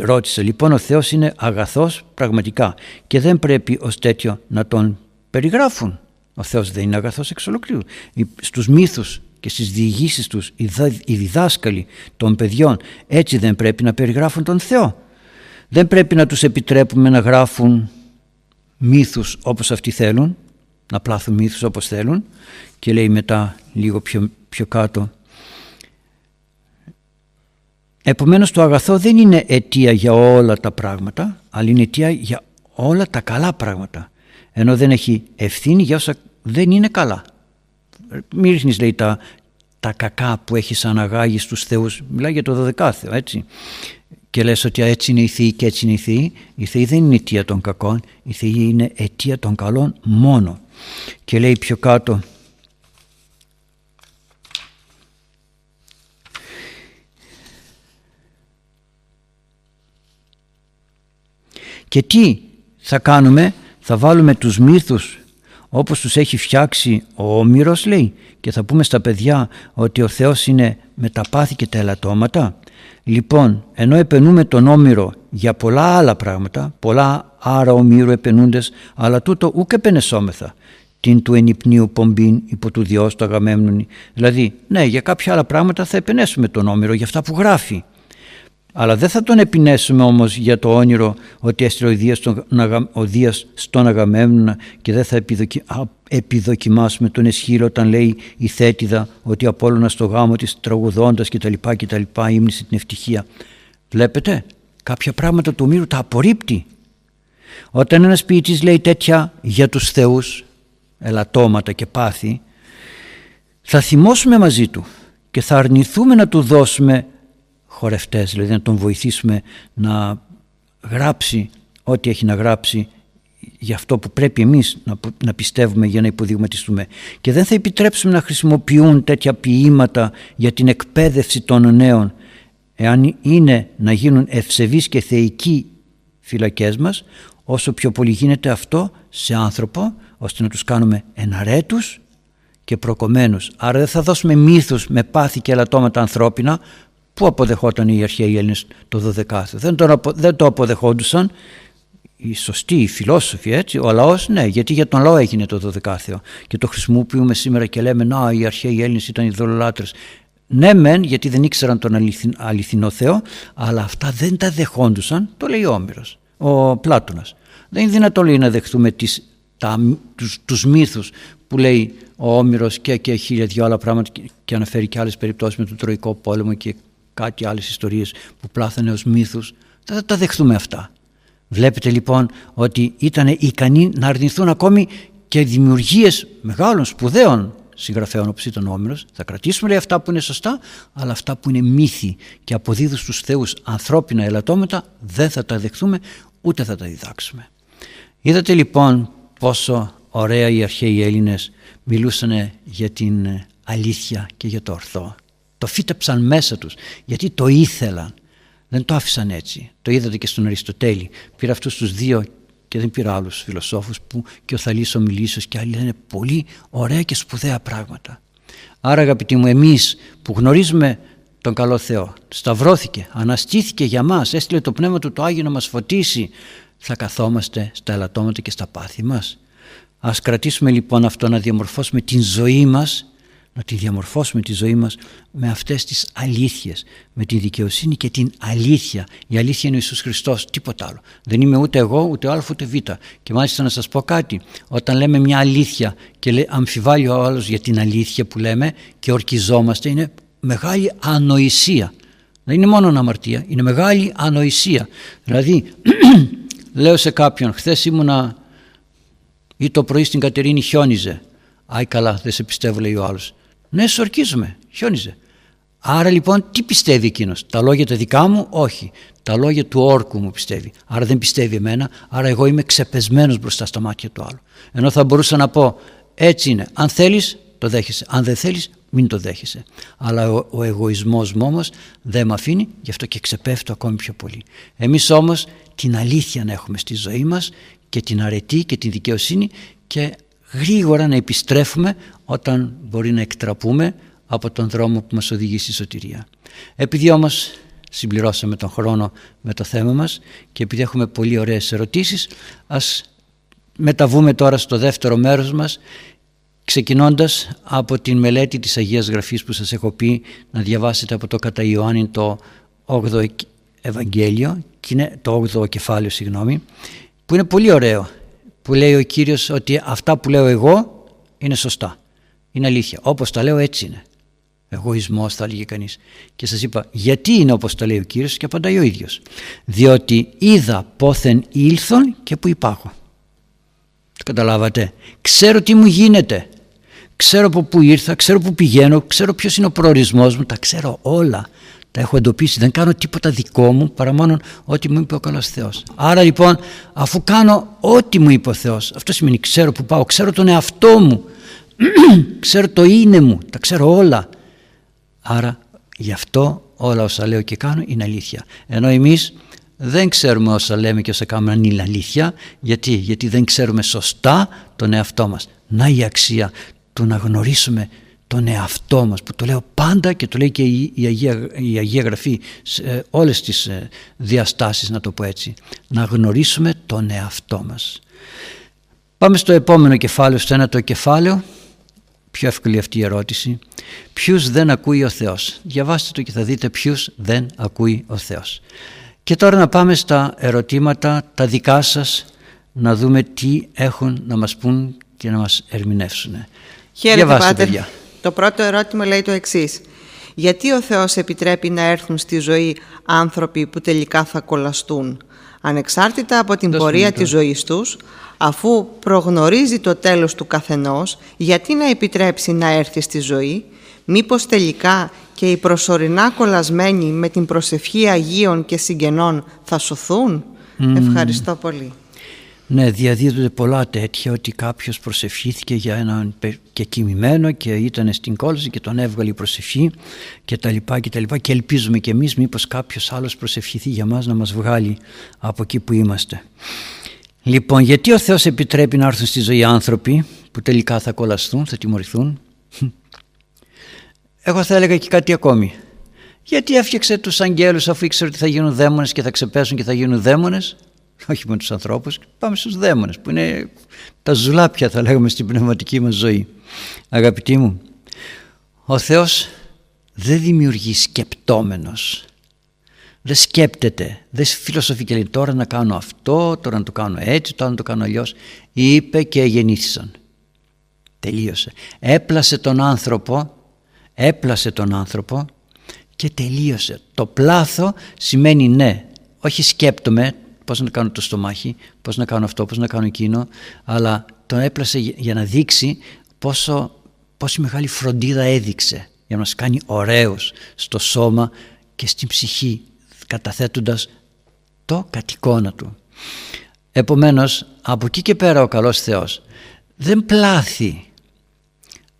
ρώτησε, λοιπόν ο Θεός είναι αγαθός πραγματικά και δεν πρέπει ως τέτοιο να τον περιγράφουν. Ο Θεός δεν είναι αγαθός εξ ολοκλήρου. Στους μύθους και στις διηγήσεις τους οι διδάσκαλοι των παιδιών έτσι δεν πρέπει να περιγράφουν τον Θεό. Δεν πρέπει να τους επιτρέπουμε να γράφουν μύθους όπως αυτοί θέλουν, να πλάθουν μύθους όπως θέλουν και λέει μετά λίγο πιο, πιο κάτω Επομένως το αγαθό δεν είναι αιτία για όλα τα πράγματα αλλά είναι αιτία για όλα τα καλά πράγματα ενώ δεν έχει ευθύνη για όσα δεν είναι καλά. Μην ρίχνεις λέει τα, τα κακά που έχεις αναγάγει στους θεούς, μιλάει για το δωδεκάθεο έτσι και λες ότι έτσι είναι η Θεή και έτσι είναι η Θεή. Η Θεή δεν είναι αιτία των κακών, η Θεή είναι αιτία των καλών μόνο. Και λέει πιο κάτω Και τι θα κάνουμε, θα βάλουμε τους μύθους όπως τους έχει φτιάξει ο Όμηρος λέει και θα πούμε στα παιδιά ότι ο Θεός είναι με τα πάθη και τα ελαττώματα. Λοιπόν, ενώ επενούμε τον Όμηρο για πολλά άλλα πράγματα, πολλά άρα ομήρου επενούντες, αλλά τούτο ούκ επενεσόμεθα την του ενυπνίου πομπήν υπό του Διός του Αγαμέμνονη. Δηλαδή, ναι, για κάποια άλλα πράγματα θα επενέσουμε τον Όμηρο για αυτά που γράφει. Αλλά δεν θα τον επινέσουμε όμως για το όνειρο ότι έστειλε ο Δίας, τον, ο Δίας στον Αγαμέμνονα και δεν θα επιδοκι, επιδοκιμάσουμε τον Εσχύλο όταν λέει η Θέτιδα ότι Απόλλωνας στο γάμο της τραγουδώντας και τα λοιπά και τα λοιπά ύμνησε την ευτυχία. Βλέπετε κάποια πράγματα του Μύρου τα απορρίπτει. Όταν ένας ποιητής λέει τέτοια για τους θεούς ελαττώματα και πάθη θα θυμώσουμε μαζί του και θα αρνηθούμε να του δώσουμε χορευτές, δηλαδή να τον βοηθήσουμε να γράψει ό,τι έχει να γράψει για αυτό που πρέπει εμείς να, να πιστεύουμε για να υποδειγματιστούμε και δεν θα επιτρέψουμε να χρησιμοποιούν τέτοια ποίηματα για την εκπαίδευση των νέων εάν είναι να γίνουν ευσεβείς και θεϊκοί φυλακές μας όσο πιο πολύ γίνεται αυτό σε άνθρωπο ο ώστε να τους κάνουμε εναρέτους και προκομμένους. Άρα δεν θα δώσουμε μύθους με πάθη και ελαττώματα ανθρώπινα που αποδεχόταν οι αρχαίοι Έλληνες το 12ο. Δεν, το, δεν το αποδεχόντουσαν οι σωστοί, οι φιλόσοφοι έτσι, ο λαός ναι, γιατί για τον λαό έγινε το 12ο και το χρησιμοποιούμε σήμερα και λέμε να οι αρχαίοι Έλληνες ήταν οι δολολάτρες. Ναι μεν γιατί δεν ήξεραν τον αληθινό Θεό αλλά αυτά δεν τα δεχόντουσαν, το λέει ο Όμηρος, ο Πλάτωνας. Δεν είναι δυνατόν λέει, να δεχτούμε τις, τα, τους, τους μύθους που λέει ο Όμηρος και, και χίλια δυο άλλα πράγματα και αναφέρει και άλλες περιπτώσεις με τον Τροϊκό πόλεμο και κάτι άλλες ιστορίες που πλάθανε ως μύθους. Δεν θα τα δεχτούμε αυτά. Βλέπετε λοιπόν ότι ήταν ικανοί να αρνηθούν ακόμη και δημιουργίες μεγάλων σπουδαίων συγγραφέων όπως ήταν ο Όμηρος. Θα κρατήσουμε λέει, αυτά που είναι σωστά, αλλά αυτά που είναι μύθοι και αποδίδουν στους θεούς ανθρώπινα ελαττώματα δεν θα τα δεχτούμε ούτε θα τα διδάξουμε. Είδατε λοιπόν πόσο ωραία οι αρχαίοι Έλληνες μιλούσαν για την αλήθεια και για το ορθό. Το φύτεψαν μέσα τους γιατί το ήθελαν. Δεν το άφησαν έτσι. Το είδατε και στον Αριστοτέλη. Πήρα αυτούς τους δύο και δεν πήρα άλλους φιλοσόφους που και ο Θαλής ο Μιλήσος και άλλοι λένε πολύ ωραία και σπουδαία πράγματα. Άρα αγαπητοί μου εμείς που γνωρίζουμε τον καλό Θεό σταυρώθηκε, αναστήθηκε για μας, έστειλε το Πνεύμα Του το Άγιο να μας φωτίσει θα καθόμαστε στα ελαττώματα και στα πάθη μας. Ας κρατήσουμε λοιπόν αυτό να διαμορφώσουμε την ζωή μας να τη διαμορφώσουμε τη ζωή μας με αυτές τις αλήθειες, με τη δικαιοσύνη και την αλήθεια. Η αλήθεια είναι ο Ιησούς Χριστός, τίποτα άλλο. Δεν είμαι ούτε εγώ, ούτε α, ούτε β. Και μάλιστα να σας πω κάτι, όταν λέμε μια αλήθεια και αμφιβάλλει ο άλλος για την αλήθεια που λέμε και ορκιζόμαστε, είναι μεγάλη ανοησία. Δεν είναι μόνο αμαρτία, είναι μεγάλη ανοησία. Δηλαδή, λέω σε κάποιον, χθες ήμουνα ή το πρωί στην Κατερίνη χιόνιζε. Άι καλά, δεν σε πιστεύω λέει ο άλλος. Ναι, σου ορκίζομαι. Χιόνιζε. Άρα λοιπόν τι πιστεύει εκείνος, Τα λόγια τα δικά μου, όχι. Τα λόγια του όρκου μου πιστεύει. Άρα δεν πιστεύει εμένα, άρα εγώ είμαι ξεπεσμένος μπροστά στα μάτια του άλλου. Ενώ θα μπορούσα να πω έτσι είναι. Αν θέλεις, το δέχεσαι. Αν δεν θέλεις, μην το δέχεσαι. Αλλά ο, ο εγωισμός μου όμως δεν με αφήνει, γι' αυτό και ξεπέφτω ακόμη πιο πολύ. Εμείς όμως την αλήθεια να έχουμε στη ζωή μας και την αρετή και την δικαιοσύνη και γρήγορα να επιστρέφουμε όταν μπορεί να εκτραπούμε από τον δρόμο που μας οδηγεί στη σωτηρία. Επειδή όμως συμπληρώσαμε τον χρόνο με το θέμα μας και επειδή έχουμε πολύ ωραίες ερωτήσεις ας μεταβούμε τώρα στο δεύτερο μέρος μας ξεκινώντας από την μελέτη της Αγίας Γραφής που σας έχω πει να διαβάσετε από το κατά Ιωάννη το 8ο Ευαγγέλιο το 8ο κεφάλαιο συγγνώμη που είναι πολύ ωραίο που λέει ο Κύριος ότι αυτά που λέω εγώ είναι σωστά. Είναι αλήθεια. Όπως τα λέω έτσι είναι. Εγωισμός θα έλεγε κανείς. Και σας είπα γιατί είναι όπως τα λέει ο Κύριος και απαντάει ο ίδιος. Διότι είδα πόθεν ήλθον και που υπάρχω. Το καταλάβατε. Ξέρω τι μου γίνεται. Ξέρω από πού ήρθα, ξέρω πού πηγαίνω, ξέρω ποιος είναι ο προορισμός μου, τα ξέρω όλα τα έχω εντοπίσει, δεν κάνω τίποτα δικό μου παρά μόνο ό,τι μου είπε ο καλός Θεός. Άρα λοιπόν αφού κάνω ό,τι μου είπε ο Θεός, αυτό σημαίνει ξέρω που πάω, ξέρω τον εαυτό μου, ξέρω το είναι μου, τα ξέρω όλα. Άρα γι' αυτό όλα όσα λέω και κάνω είναι αλήθεια. Ενώ εμείς δεν ξέρουμε όσα λέμε και όσα κάνουμε αν είναι αλήθεια. Γιατί, γιατί δεν ξέρουμε σωστά τον εαυτό μας. Να η αξία του να γνωρίσουμε τον εαυτό μας που το λέω πάντα και το λέει και η, Αγία, η Αγία Γραφή σε όλες τις ε, διαστάσεις να το πω έτσι να γνωρίσουμε τον εαυτό μας πάμε στο επόμενο κεφάλαιο στο ένα το κεφάλαιο πιο εύκολη αυτή η ερώτηση ποιους δεν ακούει ο Θεός; Διαβάστε το και θα δείτε ποιους δεν ακούει ο Θεός και τώρα να πάμε στα ερωτήματα τα δικά σας να δούμε τι έχουν να μας πούν και να μας ερμηνεύσουν Χαίρετε Διαβάστε, Παιδιά. Το πρώτο ερώτημα λέει το εξής. Γιατί ο Θεός επιτρέπει να έρθουν στη ζωή άνθρωποι που τελικά θα κολλαστούν, ανεξάρτητα από την πορεία της ζωής τους, αφού προγνωρίζει το τέλος του καθενός, γιατί να επιτρέψει να έρθει στη ζωή, μήπως τελικά και οι προσωρινά κολλασμένοι με την προσευχή Αγίων και Συγγενών θα σωθούν. Ευχαριστώ πολύ. Ναι, διαδίδονται πολλά τέτοια ότι κάποιος προσευχήθηκε για έναν και κοιμημένο και ήταν στην κόλαση και τον έβγαλε η προσευχή και τα λοιπά και τα λοιπά και ελπίζουμε και εμείς μήπως κάποιος άλλος προσευχηθεί για μας να μας βγάλει από εκεί που είμαστε. Λοιπόν, γιατί ο Θεός επιτρέπει να έρθουν στη ζωή άνθρωποι που τελικά θα κολλαστούν, θα τιμωρηθούν; Εγώ θα έλεγα και κάτι ακόμη. Γιατί έφτιαξε τους αγγέλους αφού ήξερε ότι θα γίνουν δαίμονες και θα ξεπέσουν και θα γίνουν δαίμονες; Όχι με τους ανθρώπους, πάμε στους δαίμονες που είναι τα ζουλάπια θα λέγαμε στην πνευματική μας ζωή. Αγαπητοί μου, ο Θεός δεν δημιουργεί σκεπτόμενος δεν σκέπτεται, δεν φιλοσοφεί και λέει τώρα να κάνω αυτό, τώρα να το κάνω έτσι, τώρα να το κάνω αλλιώς. Είπε και γεννήθησαν. Τελείωσε. Έπλασε τον άνθρωπο, έπλασε τον άνθρωπο και τελείωσε. Το πλάθο σημαίνει ναι, όχι σκέπτομαι πώς να κάνω το στομάχι, πώς να κάνω αυτό, πώς να κάνω εκείνο, αλλά τον έπλασε για να δείξει πόσο, πόση μεγάλη φροντίδα έδειξε για να μας κάνει ωραίους στο σώμα και στην ψυχή καταθέτοντας το κατοικώνα του. Επομένως από εκεί και πέρα ο καλός Θεός δεν πλάθει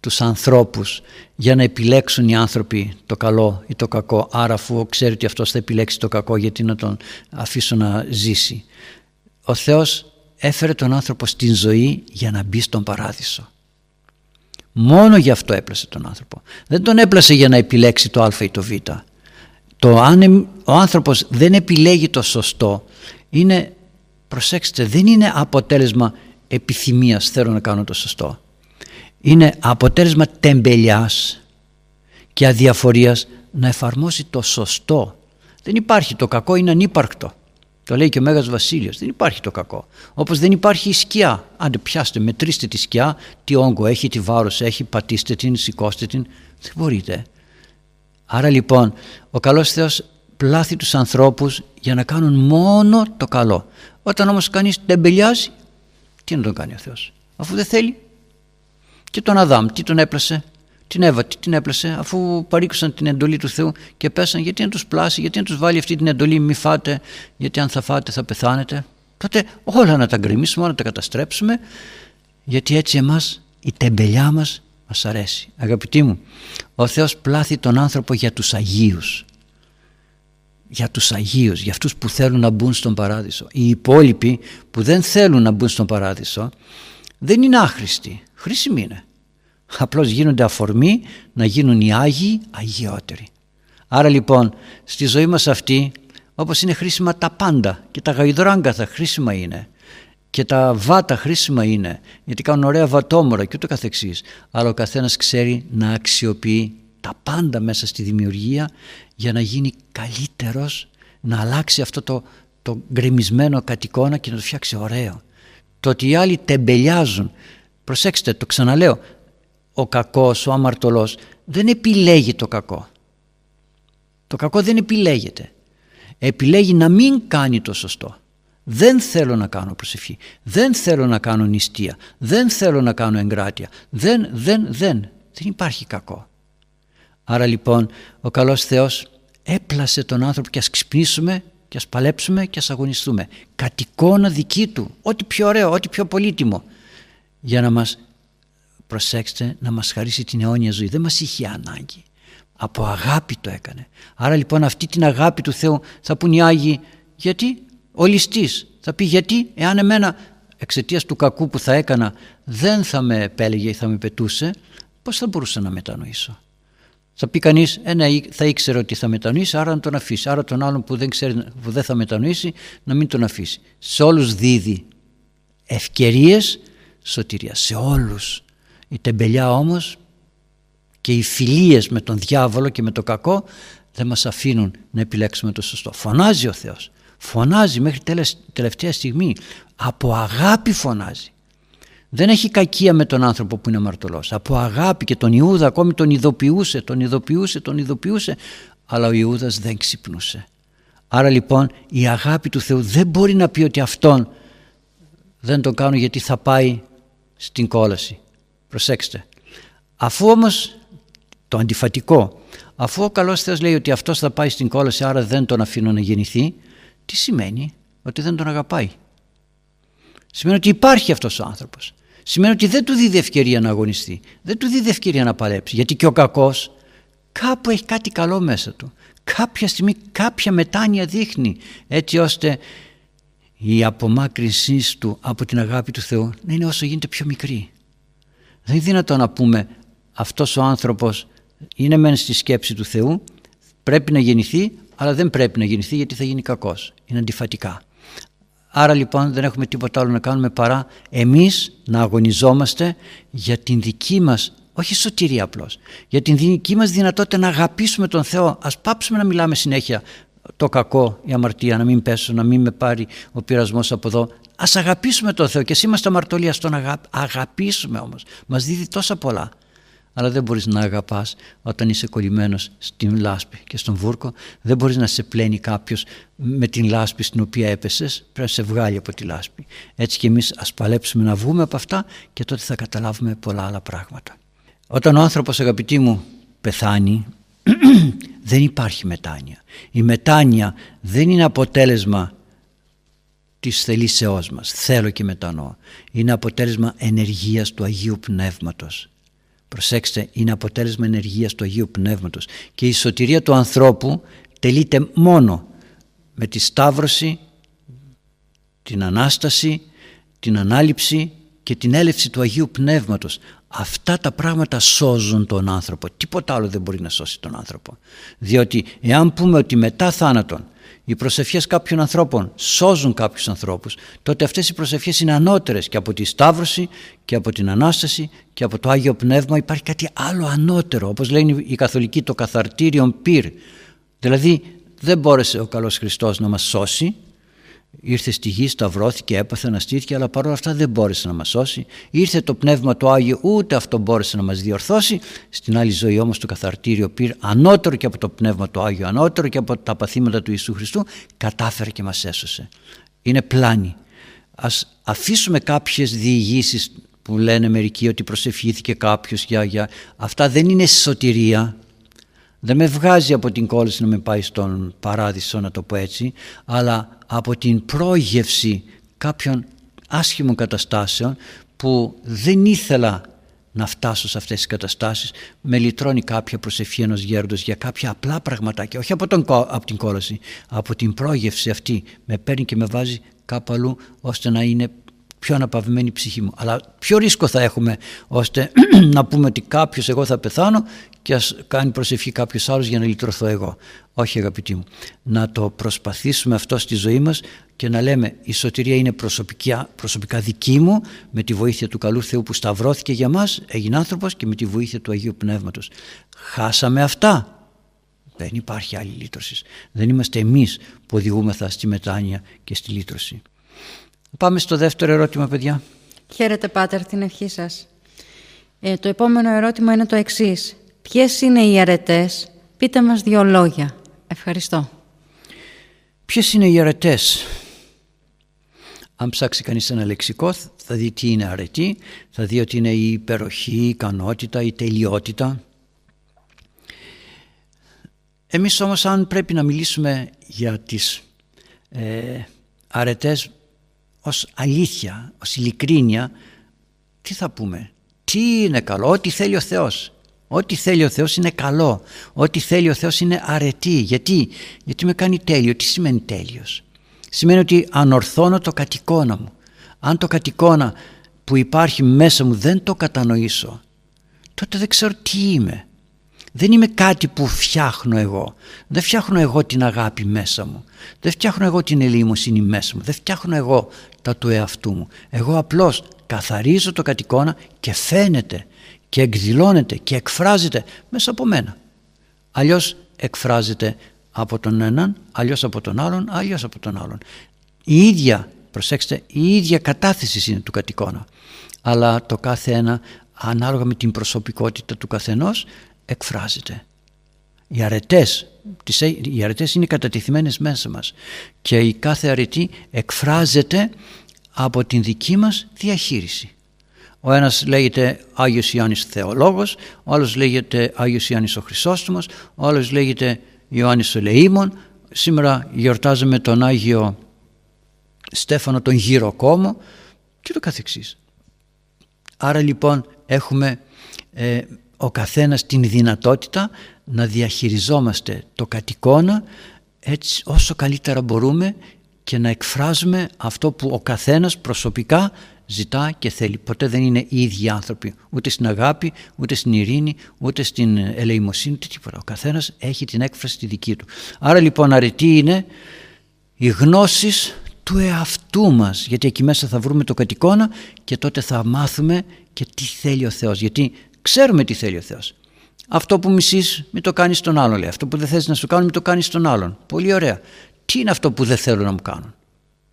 τους ανθρώπους για να επιλέξουν οι άνθρωποι το καλό ή το κακό άρα αφού ξέρει ότι αυτός θα επιλέξει το κακό γιατί να τον αφήσω να ζήσει. Ο Θεός έφερε τον άνθρωπο στην ζωή για να μπει στον παράδεισο. Μόνο γι' αυτό έπλασε τον άνθρωπο. Δεν τον έπλασε για να επιλέξει το α ή το β το αν ο άνθρωπος δεν επιλέγει το σωστό είναι, προσέξτε, δεν είναι αποτέλεσμα επιθυμίας θέλω να κάνω το σωστό. Είναι αποτέλεσμα τεμπελιάς και αδιαφορίας να εφαρμόσει το σωστό. Δεν υπάρχει το κακό, είναι ανύπαρκτο. Το λέει και ο Μέγας Βασίλειος. Δεν υπάρχει το κακό. Όπως δεν υπάρχει η σκιά. Άντε πιάστε, μετρήστε τη σκιά, τι όγκο έχει, τι βάρος έχει, πατήστε την, σηκώστε την. Δεν μπορείτε. Άρα λοιπόν ο καλός Θεός πλάθει τους ανθρώπους για να κάνουν μόνο το καλό. Όταν όμως κανείς τεμπελιάζει, τι να τον κάνει ο Θεός; Αφού δεν θέλει. Και τον Αδάμ, τι τον έπλασε. Την Εύα, τι την έπλασε, αφού παρήκουσαν την εντολή του Θεού και πέσαν, γιατί να τους πλάσει, γιατί να τους βάλει αυτή την εντολή, μη φάτε, γιατί αν θα φάτε θα πεθάνετε. Τότε όλα να τα γκρεμίσουμε, όλα να τα καταστρέψουμε, γιατί έτσι εμάς η τεμπελιά μας μας αρέσει. Αγαπητοί μου, ο Θεός πλάθει τον άνθρωπο για τους Αγίους. Για τους Αγίους, για αυτούς που θέλουν να μπουν στον Παράδεισο. Οι υπόλοιποι που δεν θέλουν να μπουν στον Παράδεισο δεν είναι άχρηστοι. Χρήσιμοι είναι. Απλώς γίνονται αφορμή να γίνουν οι Άγιοι αγιότεροι. Άρα λοιπόν στη ζωή μας αυτή όπως είναι χρήσιμα τα πάντα και τα γαϊδράγκαθα χρήσιμα είναι και τα βάτα χρήσιμα είναι γιατί κάνουν ωραία βατόμορα και ούτω καθεξής αλλά ο καθένας ξέρει να αξιοποιεί τα πάντα μέσα στη δημιουργία για να γίνει καλύτερος να αλλάξει αυτό το, το γκρεμισμένο κατοικώνα και να το φτιάξει ωραίο το ότι οι άλλοι τεμπελιάζουν προσέξτε το ξαναλέω ο κακός, ο αμαρτωλός δεν επιλέγει το κακό το κακό δεν επιλέγεται επιλέγει να μην κάνει το σωστό δεν θέλω να κάνω προσευχή. Δεν θέλω να κάνω νηστεία. Δεν θέλω να κάνω εγκράτεια. Δεν, δεν, δεν. Δεν υπάρχει κακό. Άρα λοιπόν ο καλός Θεός έπλασε τον άνθρωπο και ας ξυπνήσουμε και ας παλέψουμε και ας αγωνιστούμε. Κατ' εικόνα δική του. Ό,τι πιο ωραίο, ό,τι πιο πολύτιμο. Για να μας, προσέξτε, να μας χαρίσει την αιώνια ζωή. Δεν μας είχε ανάγκη. Από αγάπη το έκανε. Άρα λοιπόν αυτή την αγάπη του Θεού θα πούν οι Άγιοι γιατί ο ληστής θα πει γιατί εάν εμένα εξαιτίας του κακού που θα έκανα δεν θα με επέλεγε ή θα με πετούσε πώς θα μπορούσα να μετανοήσω. Θα πει κανείς ένα «Ε, θα ήξερε ότι θα μετανοήσει άρα να τον αφήσει. Άρα τον άλλον που δεν, ξέρει, που δεν θα μετανοήσει να μην τον αφήσει. Σε όλους δίδει ευκαιρίες σωτηρία. Σε όλους. Η τεμπελιά όμως και οι φιλίες με τον διάβολο και με το κακό δεν μας αφήνουν να επιλέξουμε το σωστό. Φωνάζει ο Θεός φωνάζει μέχρι τελευταία στιγμή από αγάπη φωνάζει δεν έχει κακία με τον άνθρωπο που είναι αμαρτωλός από αγάπη και τον Ιούδα ακόμη τον ειδοποιούσε τον ειδοποιούσε, τον ειδοποιούσε αλλά ο Ιούδας δεν ξυπνούσε άρα λοιπόν η αγάπη του Θεού δεν μπορεί να πει ότι αυτόν δεν τον κάνω γιατί θα πάει στην κόλαση προσέξτε αφού όμως το αντιφατικό αφού ο καλός Θεός λέει ότι αυτός θα πάει στην κόλαση άρα δεν τον αφήνω να γεννηθεί τι σημαίνει ότι δεν τον αγαπάει; Σημαίνει ότι υπάρχει αυτός ο άνθρωπος. Σημαίνει ότι δεν του δίδει ευκαιρία να αγωνιστεί. Δεν του δίδει ευκαιρία να παλέψει. Γιατί και ο κακός κάπου έχει κάτι καλό μέσα του. Κάποια στιγμή κάποια μετάνοια δείχνει έτσι ώστε η απομάκρυνσή του από την αγάπη του Θεού να είναι όσο γίνεται πιο μικρή. Δεν είναι δυνατόν να πούμε αυτός ο άνθρωπος είναι μεν στη σκέψη του Θεού, πρέπει να γεννηθεί, αλλά δεν πρέπει να γεννηθεί γιατί θα γίνει κακός. Είναι αντιφατικά. Άρα λοιπόν δεν έχουμε τίποτα άλλο να κάνουμε παρά εμείς να αγωνιζόμαστε για την δική μας, όχι σωτηρία απλώς, για την δική μας δυνατότητα να αγαπήσουμε τον Θεό. Ας πάψουμε να μιλάμε συνέχεια το κακό, η αμαρτία, να μην πέσω, να μην με πάρει ο πειρασμός από εδώ. Ας αγαπήσουμε τον Θεό και εσύ είμαστε αμαρτωλοί, ας τον αγαπήσουμε όμως. Μας δίδει τόσα πολλά. Αλλά δεν μπορείς να αγαπάς όταν είσαι κολλημένος στην λάσπη και στον βούρκο. Δεν μπορείς να σε πλένει κάποιος με την λάσπη στην οποία έπεσες. Πρέπει να σε βγάλει από τη λάσπη. Έτσι και εμείς ας παλέψουμε να βγούμε από αυτά και τότε θα καταλάβουμε πολλά άλλα πράγματα. Όταν ο άνθρωπος αγαπητοί μου πεθάνει δεν υπάρχει μετάνοια. Η μετάνοια δεν είναι αποτέλεσμα της θελήσεώς μας. Θέλω και μετανοώ. Είναι αποτέλεσμα ενεργείας του Αγίου Πνεύματος. Προσέξτε είναι αποτέλεσμα ενεργείας του Αγίου Πνεύματος. Και η σωτηρία του ανθρώπου τελείται μόνο με τη σταύρωση, την Ανάσταση, την Ανάληψη και την έλευση του Αγίου Πνεύματος. Αυτά τα πράγματα σώζουν τον άνθρωπο. Τίποτα άλλο δεν μπορεί να σώσει τον άνθρωπο. Διότι εάν πούμε ότι μετά θάνατον οι προσευχές κάποιων ανθρώπων σώζουν κάποιους ανθρώπους, τότε αυτές οι προσευχές είναι ανώτερες και από τη Σταύρωση και από την Ανάσταση και από το Άγιο Πνεύμα υπάρχει κάτι άλλο ανώτερο, όπως λένε οι καθολικοί το καθαρτήριον πυρ. Δηλαδή δεν μπόρεσε ο καλός Χριστός να μας σώσει, ήρθε στη γη, σταυρώθηκε, έπαθε, αναστήθηκε, αλλά παρόλα αυτά δεν μπόρεσε να μας σώσει. Ήρθε το Πνεύμα του Άγιο, ούτε αυτό μπόρεσε να μας διορθώσει. Στην άλλη ζωή όμως το καθαρτήριο πήρε ανώτερο και από το Πνεύμα του Άγιο, ανώτερο και από τα παθήματα του Ιησού Χριστού, κατάφερε και μας έσωσε. Είναι πλάνη. Ας αφήσουμε κάποιες διηγήσεις που λένε μερικοί ότι προσευχήθηκε κάποιος για, για... Αυτά δεν είναι σωτηρία, δεν με βγάζει από την κόλληση να με πάει στον παράδεισο να το πω έτσι αλλά από την πρόγευση κάποιων άσχημων καταστάσεων που δεν ήθελα να φτάσω σε αυτές τις καταστάσεις. Με λυτρώνει κάποια προσευχή ενός γέροντος για κάποια απλά πραγματάκια όχι από, τον, από την κόλωση από την πρόγευση αυτή. Με παίρνει και με βάζει κάπου αλλού ώστε να είναι πιο αναπαυμένη η ψυχή μου. Αλλά ποιο ρίσκο θα έχουμε ώστε να πούμε ότι κάποιος εγώ θα πεθάνω και ας κάνει προσευχή κάποιος άλλος για να λυτρωθώ εγώ. Όχι αγαπητοί μου. Να το προσπαθήσουμε αυτό στη ζωή μας και να λέμε η σωτηρία είναι προσωπικά, προσωπικά δική μου με τη βοήθεια του καλού Θεού που σταυρώθηκε για μας, έγινε άνθρωπος και με τη βοήθεια του Αγίου Πνεύματος. Χάσαμε αυτά. Δεν υπάρχει άλλη λύτρωσης. Δεν είμαστε εμείς που οδηγούμεθα στη μετάνοια και στη λύτρωση. Πάμε στο δεύτερο ερώτημα, παιδιά. Χαίρετε, Πάτερ, την ευχή σας. Ε, το επόμενο ερώτημα είναι το εξής. Ποιες είναι οι αρετές, πείτε μας δύο λόγια. Ευχαριστώ. Ποιες είναι οι αρετές. Αν ψάξει κανείς ένα λεξικό θα δει τι είναι αρετή, θα δει ότι είναι η υπεροχή, η ικανότητα, η τελειότητα. Εμείς όμως αν πρέπει να μιλήσουμε για τις ε, αρετές ως αλήθεια, ως ειλικρίνεια, τι θα πούμε; Τι είναι καλό, ό,τι θέλει ο Θεός. Ό,τι θέλει ο Θεός είναι καλό. Ό,τι θέλει ο Θεός είναι αρετή. Γιατί, Γιατί με κάνει τέλειο. Τι σημαίνει τέλειος; Σημαίνει ότι ανορθώνω το κατοικώνα μου. Αν το κατοικώνα που υπάρχει μέσα μου δεν το κατανοήσω, τότε δεν ξέρω τι είμαι. Δεν είμαι κάτι που φτιάχνω εγώ. Δεν φτιάχνω εγώ την αγάπη μέσα μου. Δεν φτιάχνω εγώ την ελεημοσύνη μέσα μου. Δεν φτιάχνω εγώ τα του εαυτού μου. Εγώ απλώς καθαρίζω το κατοικώνα και φαίνεται και εκδηλώνεται και εκφράζεται μέσα από μένα. Αλλιώς εκφράζεται από τον έναν, αλλιώς από τον άλλον, αλλιώς από τον άλλον. Η ίδια, προσέξτε, η ίδια κατάθεση είναι του κατοικώνα. Αλλά το κάθε ένα ανάλογα με την προσωπικότητα του καθενός εκφράζεται. Οι αρετές, οι αρετές είναι κατατεθειμένες μέσα μας και η κάθε αρετή εκφράζεται από την δική μας διαχείριση. Ο ένας λέγεται Άγιος Ιωάννης Θεολόγος, ο άλλος λέγεται Άγιος Ιωάννης ο Χρυσόστομος, ο άλλος λέγεται Ιωάννης ο Λεήμων. Σήμερα γιορτάζουμε τον Άγιο Στέφανο τον Γυροκόμο και το καθεξής. Άρα λοιπόν έχουμε ε, ο καθένας την δυνατότητα να διαχειριζόμαστε το κατοικώνα έτσι όσο καλύτερα μπορούμε και να εκφράζουμε αυτό που ο καθένας προσωπικά ζητά και θέλει. Ποτέ δεν είναι οι ίδιοι άνθρωποι, ούτε στην αγάπη, ούτε στην ειρήνη, ούτε στην ελεημοσύνη, ούτε τίποτα. Ο καθένας έχει την έκφραση τη δική του. Άρα λοιπόν αρετή είναι οι γνώσεις του εαυτού μας, γιατί εκεί μέσα θα βρούμε το κατοικώνα και τότε θα μάθουμε και τι θέλει ο Θεός, γιατί ξέρουμε τι θέλει ο Θεός. Αυτό που μισείς μην το κάνεις στον άλλον λέει. Αυτό που δεν θες να σου κάνουν μην το κάνεις στον άλλον. Πολύ ωραία. Τι είναι αυτό που δεν θέλω να μου κάνουν;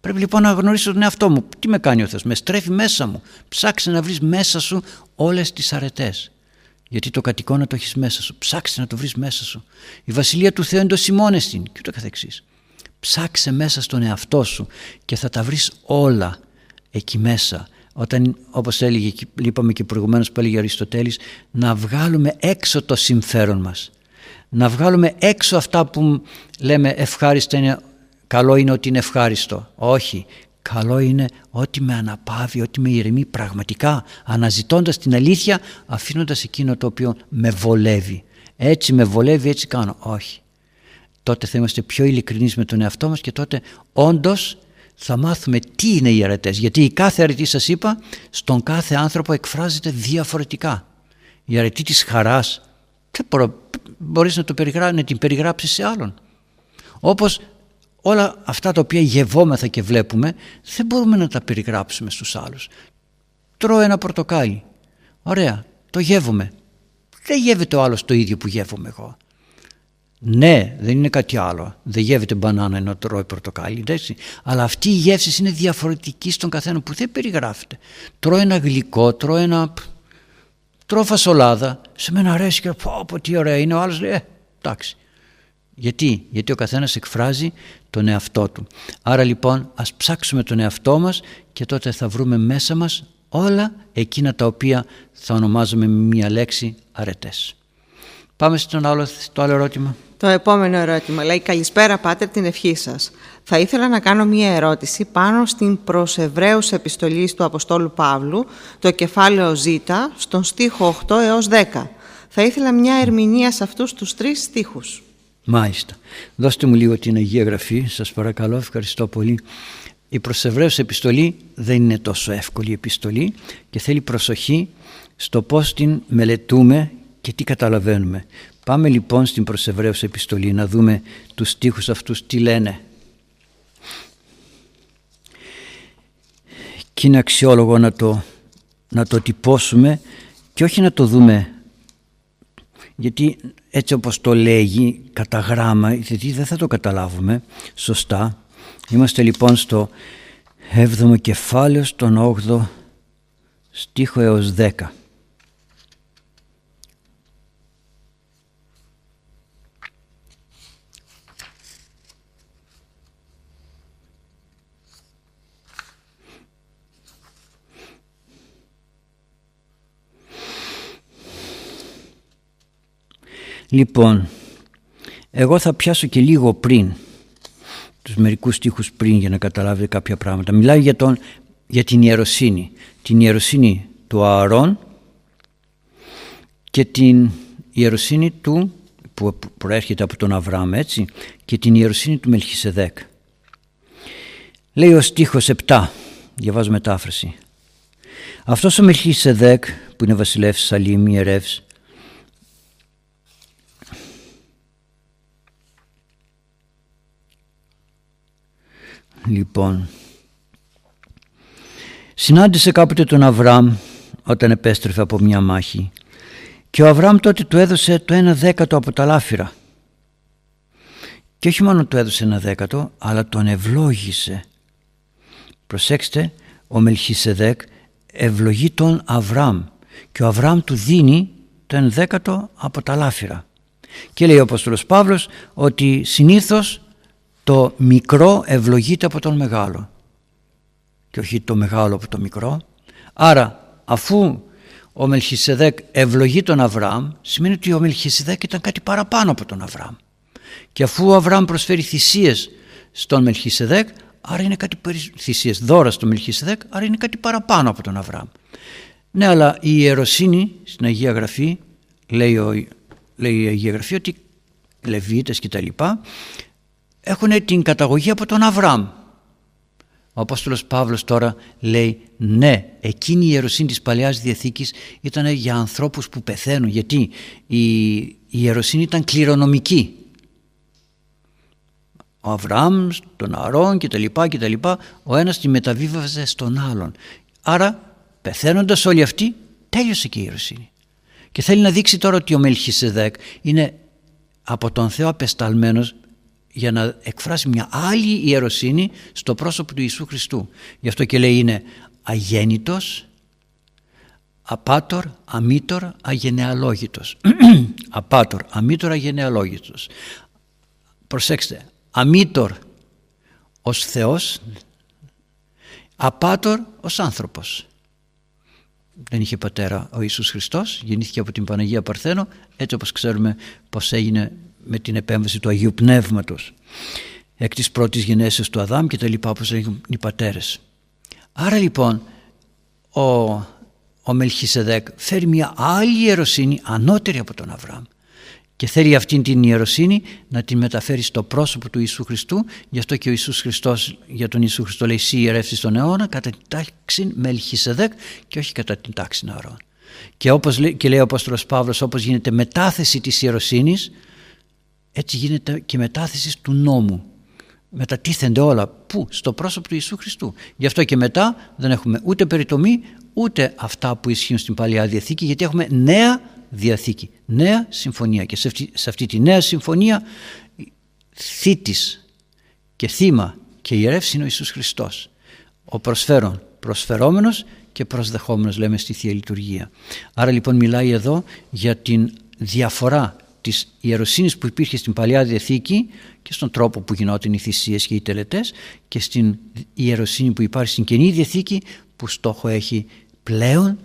Πρέπει λοιπόν να γνωρίσω τον εαυτό μου. Τι με κάνει ο Θεός; Με στρέφει μέσα μου. Ψάξε να βρεις μέσα σου όλες τις αρετές. Γιατί το κατοικώνα το έχεις μέσα σου. Ψάξε να το βρεις μέσα σου. Η βασιλεία του Θεού είναι το σημώνεστην και ούτω καθεξής. Ψάξε μέσα στον εαυτό σου και θα τα βρεις όλα εκεί μέσα όταν όπως έλεγε είπαμε και προηγουμένως που έλεγε ο Αριστοτέλης να βγάλουμε έξω το συμφέρον μας. Να βγάλουμε έξω αυτά που λέμε ευχάριστα είναι καλό είναι ότι είναι ευχάριστο. Όχι. Καλό είναι ότι με αναπαύει ότι με ηρεμεί πραγματικά αναζητώντας την αλήθεια αφήνοντας εκείνο το οποίο με βολεύει. Έτσι με βολεύει έτσι κάνω. Όχι. Τότε θα είμαστε πιο ειλικρινείς με τον εαυτό μας και τότε όντως θα μάθουμε τι είναι οι αρετές. Γιατί η κάθε αρετή σας είπα στον κάθε άνθρωπο εκφράζεται διαφορετικά. Η αρετή της χαράς δεν μπορείς να, το να την περιγράψεις σε άλλον. Όπως όλα αυτά τα οποία γευόμεθα και βλέπουμε δεν μπορούμε να τα περιγράψουμε στους άλλους. Τρώω ένα πορτοκάλι. Ωραία, το γεύομαι. Δεν γεύεται ο άλλος το ίδιο που γεύομαι εγώ. Ναι, δεν είναι κάτι άλλο. Δεν γεύεται μπανάνα ενώ τρώει πορτοκάλι. Εντάξει. Αλλά αυτή η γεύση είναι διαφορετική στον καθένα που δεν περιγράφεται. Τρώω ένα γλυκό, τρώω ένα. Τρώω φασολάδα. Σε μένα αρέσει και πω, πω τι ωραία είναι. Ο άλλος λέει, ε, εντάξει. Γιατί, γιατί ο καθένας εκφράζει τον εαυτό του. Άρα λοιπόν ας ψάξουμε τον εαυτό μας και τότε θα βρούμε μέσα μας όλα εκείνα τα οποία θα ονομάζουμε με μία λέξη αρετές. Πάμε στο άλλο, στο άλλο ερώτημα. Το επόμενο ερώτημα λέει «Καλησπέρα Πάτερ την ευχή σας. Θα ήθελα να κάνω μία ερώτηση πάνω στην προς Εβραίους επιστολή του Αποστόλου Παύλου, το κεφάλαιο Ζ, στον στίχο 8 έως 10. Θα ήθελα μια ερμηνεία σε αυτούς τους τρεις στίχους. Μάλιστα. Δώστε μου λίγο την Αγία Γραφή, σας παρακαλώ, ευχαριστώ πολύ. Η προς Εβραίους επιστολή δεν είναι τόσο εύκολη επιστολή και θέλει προσοχή στο πώς την μελετούμε και τι καταλαβαίνουμε. Πάμε λοιπόν στην προς επιστολή να δούμε τους στίχους αυτούς τι λένε. Και είναι αξιόλογο να το, να το τυπώσουμε και όχι να το δούμε γιατί έτσι όπως το λέγει κατά γράμμα γιατί δεν θα το καταλάβουμε σωστά. Είμαστε λοιπόν στο 7ο κεφάλαιο στον 8ο στίχο έως 10. Λοιπόν, εγώ θα πιάσω και λίγο πριν, τους μερικούς στίχους πριν για να καταλάβετε κάποια πράγματα. Μιλάει για, τον, για την ιεροσύνη. Την ιεροσύνη του Ααρών και την ιεροσύνη του που προέρχεται από τον Αβραάμ έτσι και την ιεροσύνη του Μελχισεδέκ. Λέει ο στίχος 7, διαβάζω μετάφραση. Αυτός ο Μελχισεδέκ που είναι βασιλεύς Σαλήμ ιερεύς Λοιπόν, συνάντησε κάποτε τον Αβραάμ όταν επέστρεφε από μια μάχη και ο Αβραάμ τότε του έδωσε το ένα δέκατο από τα λάφυρα. Και όχι μόνο του έδωσε ένα δέκατο, αλλά τον ευλόγησε. Προσέξτε, ο Μελχισεδέκ ευλογεί τον Αβραάμ και ο Αβραάμ του δίνει το ένα δέκατο από τα λάφυρα. Και λέει ο Απόστολος Παύλος ότι συνήθως το μικρό ευλογείται από τον μεγάλο και όχι το μεγάλο από το μικρό. Άρα αφού ο Μελχισεδέκ ευλογεί τον Αβραάμ σημαίνει ότι ο Μελχισεδέκ ήταν κάτι παραπάνω από τον Αβραάμ. Και αφού ο Αβραάμ προσφέρει θυσίες στον Μελχισεδέκ άρα είναι κάτι θυσίες δώρα στον Μελχισεδέκ άρα είναι κάτι παραπάνω από τον Αβραάμ. Ναι αλλά η ιεροσύνη στην Αγία Γραφή λέει, ο, λέει η Αγία Γραφή ότι Λεβίτες και τα λοιπά έχουν την καταγωγή από τον Αβραάμ. Ο Απόστολος Παύλος τώρα λέει ναι, εκείνη η ιεροσύνη της Παλαιάς Διαθήκης ήταν για ανθρώπους που πεθαίνουν γιατί η, η ιεροσύνη ήταν κληρονομική. Ο Αβραάμ, τον Αρών και τα λοιπά και τα λοιπά, ο ένας τη μεταβίβαζε στον άλλον. Άρα πεθαίνοντας όλοι αυτοί τέλειωσε και η ιεροσύνη. Και θέλει να δείξει τώρα ότι ο Μελχισεδέκ είναι από τον Θεό απεσταλμένος για να εκφράσει μια άλλη ιεροσύνη στο πρόσωπο του Ιησού Χριστού. Γι' αυτό και λέει είναι αγέννητος, απάτορ, αμήτορ, αγενεαλόγητος. απάτορ, αμήτορ, αγενεαλόγητος. Προσέξτε, αμήτορ ως Θεός, απάτορ ως άνθρωπος. Δεν είχε πατέρα ο Ιησούς Χριστός, γεννήθηκε από την Παναγία Παρθένο, έτσι όπως ξέρουμε πως έγινε με την επέμβαση του Αγίου Πνεύματος εκ της πρώτης γενέσεως του Αδάμ και τα λοιπά όπως λέγουν οι πατέρες. Άρα λοιπόν ο, ο Μελχισεδέκ φέρει μια άλλη ιεροσύνη ανώτερη από τον Αβραάμ και θέλει αυτήν την ιεροσύνη να την μεταφέρει στο πρόσωπο του Ιησού Χριστού γι' αυτό και ο Ιησούς Χριστός για τον Ιησού Χριστό λέει «Σύ ιερεύσεις τον αιώνα κατά την τάξη Μελχισεδέκ και όχι κατά την τάξη Ναρών». Και, όπως, και λέει ο Απόστολος Παύλος όπως γίνεται μετάθεση της ιεροσύνης έτσι γίνεται και μετάθεση του νόμου. Μετατίθενται όλα. Πού; Στο πρόσωπο του Ιησού Χριστού. Γι' αυτό και μετά δεν έχουμε ούτε περιτομή ούτε αυτά που ισχύουν στην Παλαιά Διαθήκη γιατί έχουμε νέα Διαθήκη, νέα συμφωνία και σε αυτή, σε αυτή τη νέα συμφωνία θήτης και θύμα και ιερεύς είναι ο Ιησούς Χριστός. Ο προσφέρον, προσφερόμενος και προσδεχόμενος λέμε στη Θεία Λειτουργία. Άρα λοιπόν μιλάει εδώ για την διαφορά της ιεροσύνης που υπήρχε στην Παλιά Διαθήκη και στον τρόπο που γινόταν οι θυσίες και οι τελετές και στην ιεροσύνη που υπάρχει στην Καινή Διαθήκη που στόχο έχει πλέον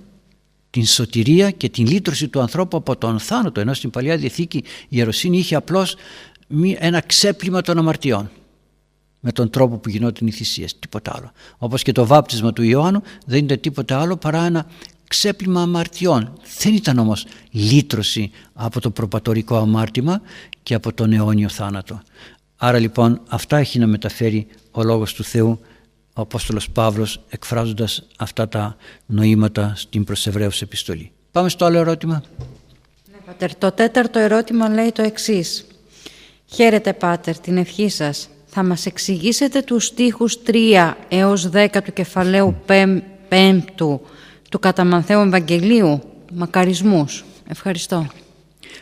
την σωτηρία και την λύτρωση του ανθρώπου από τον θάνατο ενώ στην Παλιά Διαθήκη η ιεροσύνη είχε απλώς ένα ξέπλυμα των αμαρτιών με τον τρόπο που γινόταν οι θυσίες, τίποτα άλλο. Όπως και το βάπτισμα του Ιωάννου δεν είναι τίποτα άλλο παρά ένα ξέπλυμα αμαρτιών. Δεν ήταν όμως λύτρωση από το προπατορικό αμάρτημα και από τον αιώνιο θάνατο. Άρα λοιπόν αυτά έχει να μεταφέρει ο Λόγος του Θεού ο Απόστολος Παύλος εκφράζοντας αυτά τα νοήματα στην προς επιστολή. Πάμε στο άλλο ερώτημα. Ναι, Πάτερ, το τέταρτο ερώτημα λέει το εξής. Χαίρετε Πάτερ, την ευχή σας. Θα μας εξηγήσετε τους στίχους 3 έως 10 του κεφαλαίου 5 του Καταμανθαίου Ευαγγελίου, μακαρισμούς. Ευχαριστώ.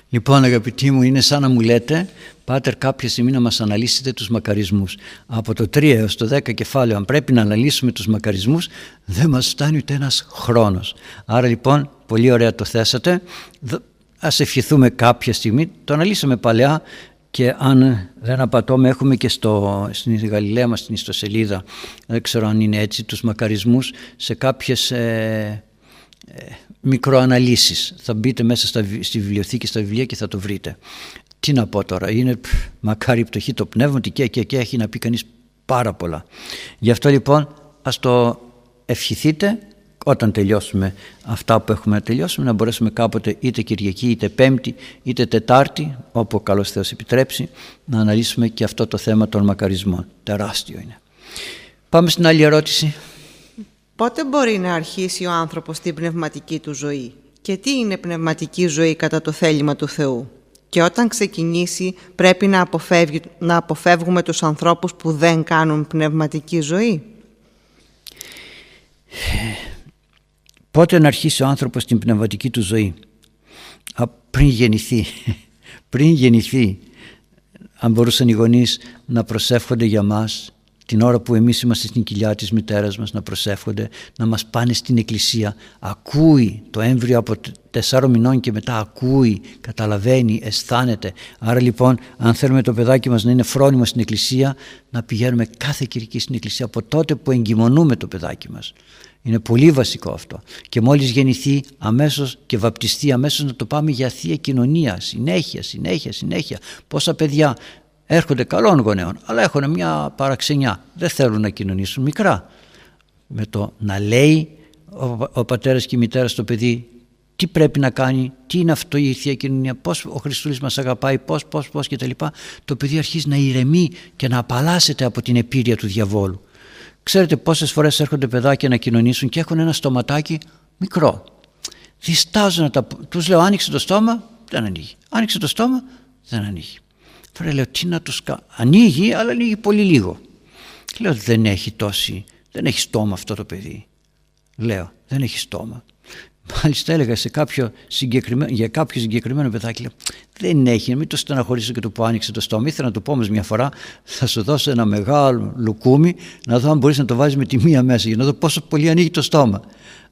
Λοιπόν αγαπητοί μου είναι σαν να μου λέτε Πάτερ κάποια στιγμή να μας αναλύσετε τους μακαρισμούς. Από το 3 έως το 10 κεφάλαιο αν πρέπει να αναλύσουμε τους μακαρισμούς δεν μας φτάνει ούτε ένας χρόνος. Άρα λοιπόν πολύ ωραία το θέσατε. Ας ευχηθούμε κάποια στιγμή. Το αναλύσαμε παλιά και αν δεν απατώμε έχουμε και στο, στην Γαλιλαία μας στην ιστοσελίδα. Δεν ξέρω αν είναι έτσι τους μακαρισμούς σε κάποιες ε, ε, μικροαναλύσεις. Θα μπείτε μέσα στα, στη βιβλιοθήκη στα βιβλία και θα το βρείτε. Τι να πω τώρα είναι μακάρι πτωχή το πνεύμα και και και έχει να πει κανείς πάρα πολλά. Γι' αυτό λοιπόν ας το ευχηθείτε όταν τελειώσουμε αυτά που έχουμε να τελειώσουμε να μπορέσουμε κάποτε είτε Κυριακή είτε Πέμπτη είτε Τετάρτη όπου ο καλός Θεός επιτρέψει να αναλύσουμε και αυτό το θέμα των μακαρισμών. Τεράστιο είναι. Πάμε στην άλλη ερώτηση. Πότε μπορεί να αρχίσει ο άνθρωπος την πνευματική του ζωή; Και τι είναι πνευματική ζωή κατά το θέλημα του Θεού; Και όταν ξεκινήσει πρέπει να, να αποφεύγουμε τους ανθρώπους που δεν κάνουν πνευματική ζωή; Πότε να αρχίσει ο άνθρωπος την πνευματική του ζωή; πριν γεννηθεί. πριν γεννηθεί. Αν μπορούσαν οι γονείς να προσεύχονται για μας την ώρα που εμείς είμαστε στην κοιλιά της μητέρας μας να προσεύχονται, να μας πάνε στην εκκλησία. Ακούει το έμβριο από τεσσάρων μηνών και μετά ακούει, καταλαβαίνει, αισθάνεται. Άρα λοιπόν αν θέλουμε το παιδάκι μας να είναι φρόνιμο στην εκκλησία, να πηγαίνουμε κάθε Κυρική στην εκκλησία από τότε που εγκυμονούμε το παιδάκι μας. Είναι πολύ βασικό αυτό. Και μόλις γεννηθεί αμέσως και βαπτιστεί αμέσως να το πάμε για θεία κοινωνία. Συνέχεια, συνέχεια, συνέχεια. Πόσα παιδιά έρχονται καλών γονέων αλλά έχουν μια παραξενιά. Δεν θέλουν να κοινωνήσουν μικρά. Με το να λέει ο, ο πατέρας και η μητέρα στο παιδί τι πρέπει να κάνει, τι είναι αυτό η Θεία Κοινωνία, πώς ο Χριστούλης μας αγαπάει, πώς, πώς, πώς και τα λοιπά, το παιδί αρχίζει να ηρεμεί και να απαλλάσσεται από την επίρρεια του διαβόλου. Ξέρετε πόσες φορές έρχονται παιδάκια να κοινωνήσουν και έχουν ένα στοματάκι μικρό. Διστάζουν να τα... Τους λέω άνοιξε το στόμα, δεν ανοίγει. Άνοιξε το στόμα, δεν ανοίγει. Τώρα λέω τι να τους κάνω. Ανοίγει αλλά ανοίγει πολύ λίγο. Λέω δεν έχει τόση, δεν έχει στόμα αυτό το παιδί. Λέω δεν έχει στόμα. Μάλιστα έλεγα σε κάποιο συγκεκριμένο, για κάποιο συγκεκριμένο παιδάκι, λέω, δεν έχει, μην το στεναχωρήσω και το που άνοιξε το στόμα. Ήθελα να το πω όμως μια φορά, θα σου δώσω ένα μεγάλο λουκούμι, να δω αν μπορείς να το βάζεις με τη μία μέσα, για να δω πόσο πολύ ανοίγει το στόμα.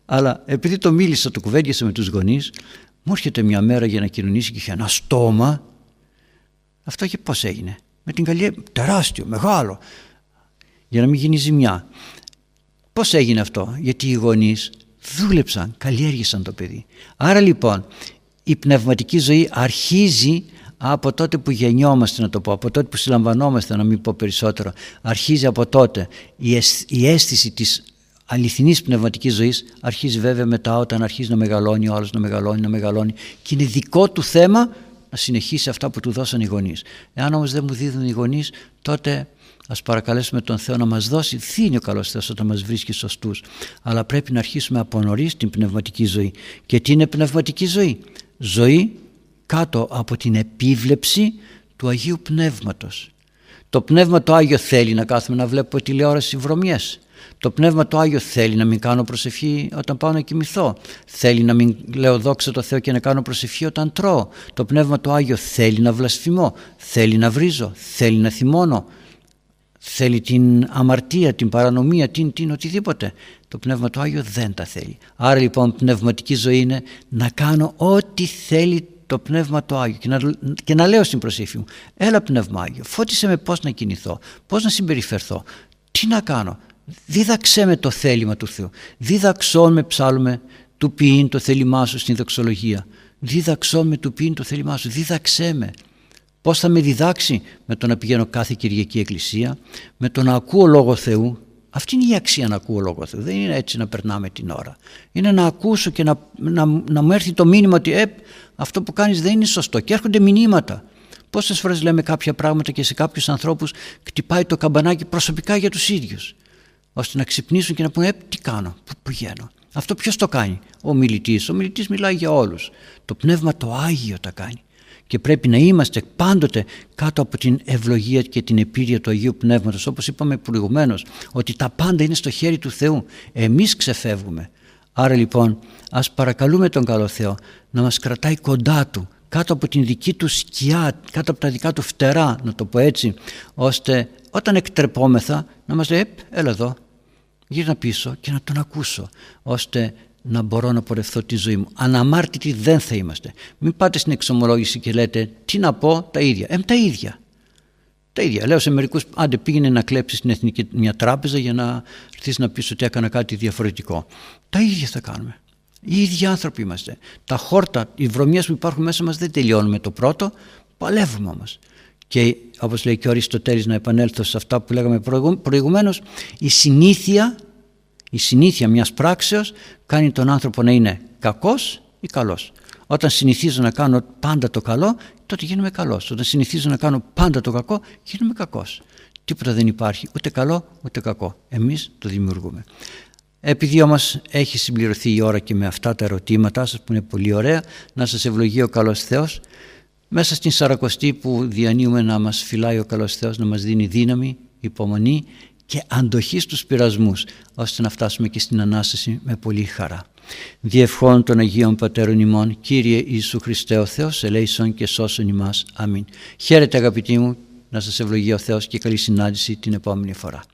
Αλλά επειδή το μίλησα, το κουβέντιασα με τους γονείς, μου έρχεται μια μέρα για να κοινωνήσει και είχε ένα στόμα. Αυτό και πώς έγινε; Με την καλή, τεράστιο, μεγάλο. Για να μην γίνει ζημιά. Πώς έγινε αυτό, γιατί οι γονείς δούλεψαν, καλλιέργησαν το παιδί. Άρα λοιπόν η πνευματική ζωή αρχίζει από τότε που γεννιόμαστε να το πω, από τότε που συλλαμβανόμαστε να μην πω περισσότερο, αρχίζει από τότε η αίσθηση της αληθινής πνευματικής ζωής αρχίζει βέβαια μετά όταν αρχίζει να μεγαλώνει ο άλλος, να μεγαλώνει, να μεγαλώνει και είναι δικό του θέμα να συνεχίσει αυτά που του δώσαν οι γονείς. Εάν όμως δεν μου δίδουν οι γονείς τότε Ας παρακαλέσουμε τον Θεό να μας δώσει, δίνει ο καλός Θεός όταν μας βρίσκει σωστούς. Αλλά πρέπει να αρχίσουμε από νωρίς την πνευματική ζωή. Και τι είναι πνευματική ζωή; Ζωή κάτω από την επίβλεψη του Αγίου Πνεύματος. Το Πνεύμα το Άγιο θέλει να κάθομαι να βλέπω τηλεόραση βρωμιές. Το Πνεύμα το Άγιο θέλει να μην κάνω προσευχή όταν πάω να κοιμηθώ. Θέλει να μην λέω δόξα το Θεό και να κάνω προσευχή όταν τρώω. Το Πνεύμα το Άγιο θέλει να βλασφημώ. Θέλει να βρίζω. Θέλει να θυμώνω θέλει την αμαρτία, την παρανομία, την, την οτιδήποτε. Το Πνεύμα του Άγιο δεν τα θέλει. Άρα λοιπόν πνευματική ζωή είναι να κάνω ό,τι θέλει το Πνεύμα του Άγιο και να, και να λέω στην προσήφη μου έλα Πνεύμα Άγιο, φώτισε με πώς να κινηθώ, πώς να συμπεριφερθώ, τι να κάνω. Δίδαξέ με το θέλημα του Θεού. Δίδαξόν με ψάλουμε του ποιήν το θέλημά σου στην δοξολογία. Δίδαξόν με του ποιήν το θέλημά σου. Δίδαξέ με. Πώς θα με διδάξει με το να πηγαίνω κάθε Κυριακή Εκκλησία, με το να ακούω Λόγο Θεού. Αυτή είναι η αξία να ακούω Λόγο Θεού. Δεν είναι έτσι να περνάμε την ώρα. Είναι να ακούσω και να, να, να μου έρθει το μήνυμα ότι ε, αυτό που κάνεις δεν είναι σωστό. Και έρχονται μηνύματα. Πόσες φορές λέμε κάποια πράγματα και σε κάποιους ανθρώπους κτυπάει το καμπανάκι προσωπικά για τους ίδιους. Ώστε να ξυπνήσουν και να πούνε ε, τι κάνω, πού πηγαίνω. Αυτό ποιος το κάνει, ο μιλητής. Ο μιλητής μιλάει για όλους. Το Πνεύμα το Άγιο τα κάνει και πρέπει να είμαστε πάντοτε κάτω από την ευλογία και την επίρρεια του Αγίου Πνεύματος. Όπως είπαμε προηγουμένως ότι τα πάντα είναι στο χέρι του Θεού. Εμείς ξεφεύγουμε. Άρα λοιπόν ας παρακαλούμε τον καλό Θεό να μας κρατάει κοντά Του κάτω από την δική του σκιά κάτω από τα δικά του φτερά να το πω έτσι ώστε όταν εκτρεπόμεθα να μας λέει έλα εδώ γύρνα πίσω και να τον ακούσω ώστε να μπορώ να πορευθώ τη ζωή μου. Αναμάρτητοι δεν θα είμαστε. Μην πάτε στην εξομολόγηση και λέτε τι να πω τα ίδια. Ε, τα ίδια. Τα ίδια. Λέω σε μερικούς, άντε πήγαινε να κλέψεις στην εθνική μια τράπεζα για να έρθεις να πεις ότι έκανα κάτι διαφορετικό. Τα ίδια θα κάνουμε. Οι ίδιοι άνθρωποι είμαστε. Τα χόρτα, οι βρωμιές που υπάρχουν μέσα μας δεν τελειώνουν με το πρώτο, παλεύουμε όμως. Και όπως λέει και ο Αριστοτέλης να επανέλθω σε αυτά που λέγαμε προηγουμένως, η συνήθεια η συνήθεια μιας πράξεως κάνει τον άνθρωπο να είναι κακός ή καλός. Όταν συνηθίζω να κάνω πάντα το καλό, τότε γίνομαι καλός. Όταν συνηθίζω να κάνω πάντα το κακό, γίνομαι κακός. Τίποτα δεν υπάρχει, ούτε καλό ούτε κακό. Εμείς το δημιουργούμε. Επειδή όμως έχει συμπληρωθεί η ώρα και με αυτά τα ερωτήματά σας που είναι πολύ ωραία, να σας ευλογεί ο καλός Θεός, μέσα στην Σαρακοστή που διανύουμε να μας φυλάει ο καλός Θεός, να μας δίνει δύναμη, υπομονή και αντοχή στους πειρασμούς ώστε να φτάσουμε και στην Ανάσταση με πολύ χαρά. Διευχών των Αγίων Πατέρων ημών, Κύριε Ιησού Χριστέ ο Θεός, ελέησον και σώσον ημάς. Αμήν. Χαίρετε αγαπητοί μου, να σας ευλογεί ο Θεός και καλή συνάντηση την επόμενη φορά.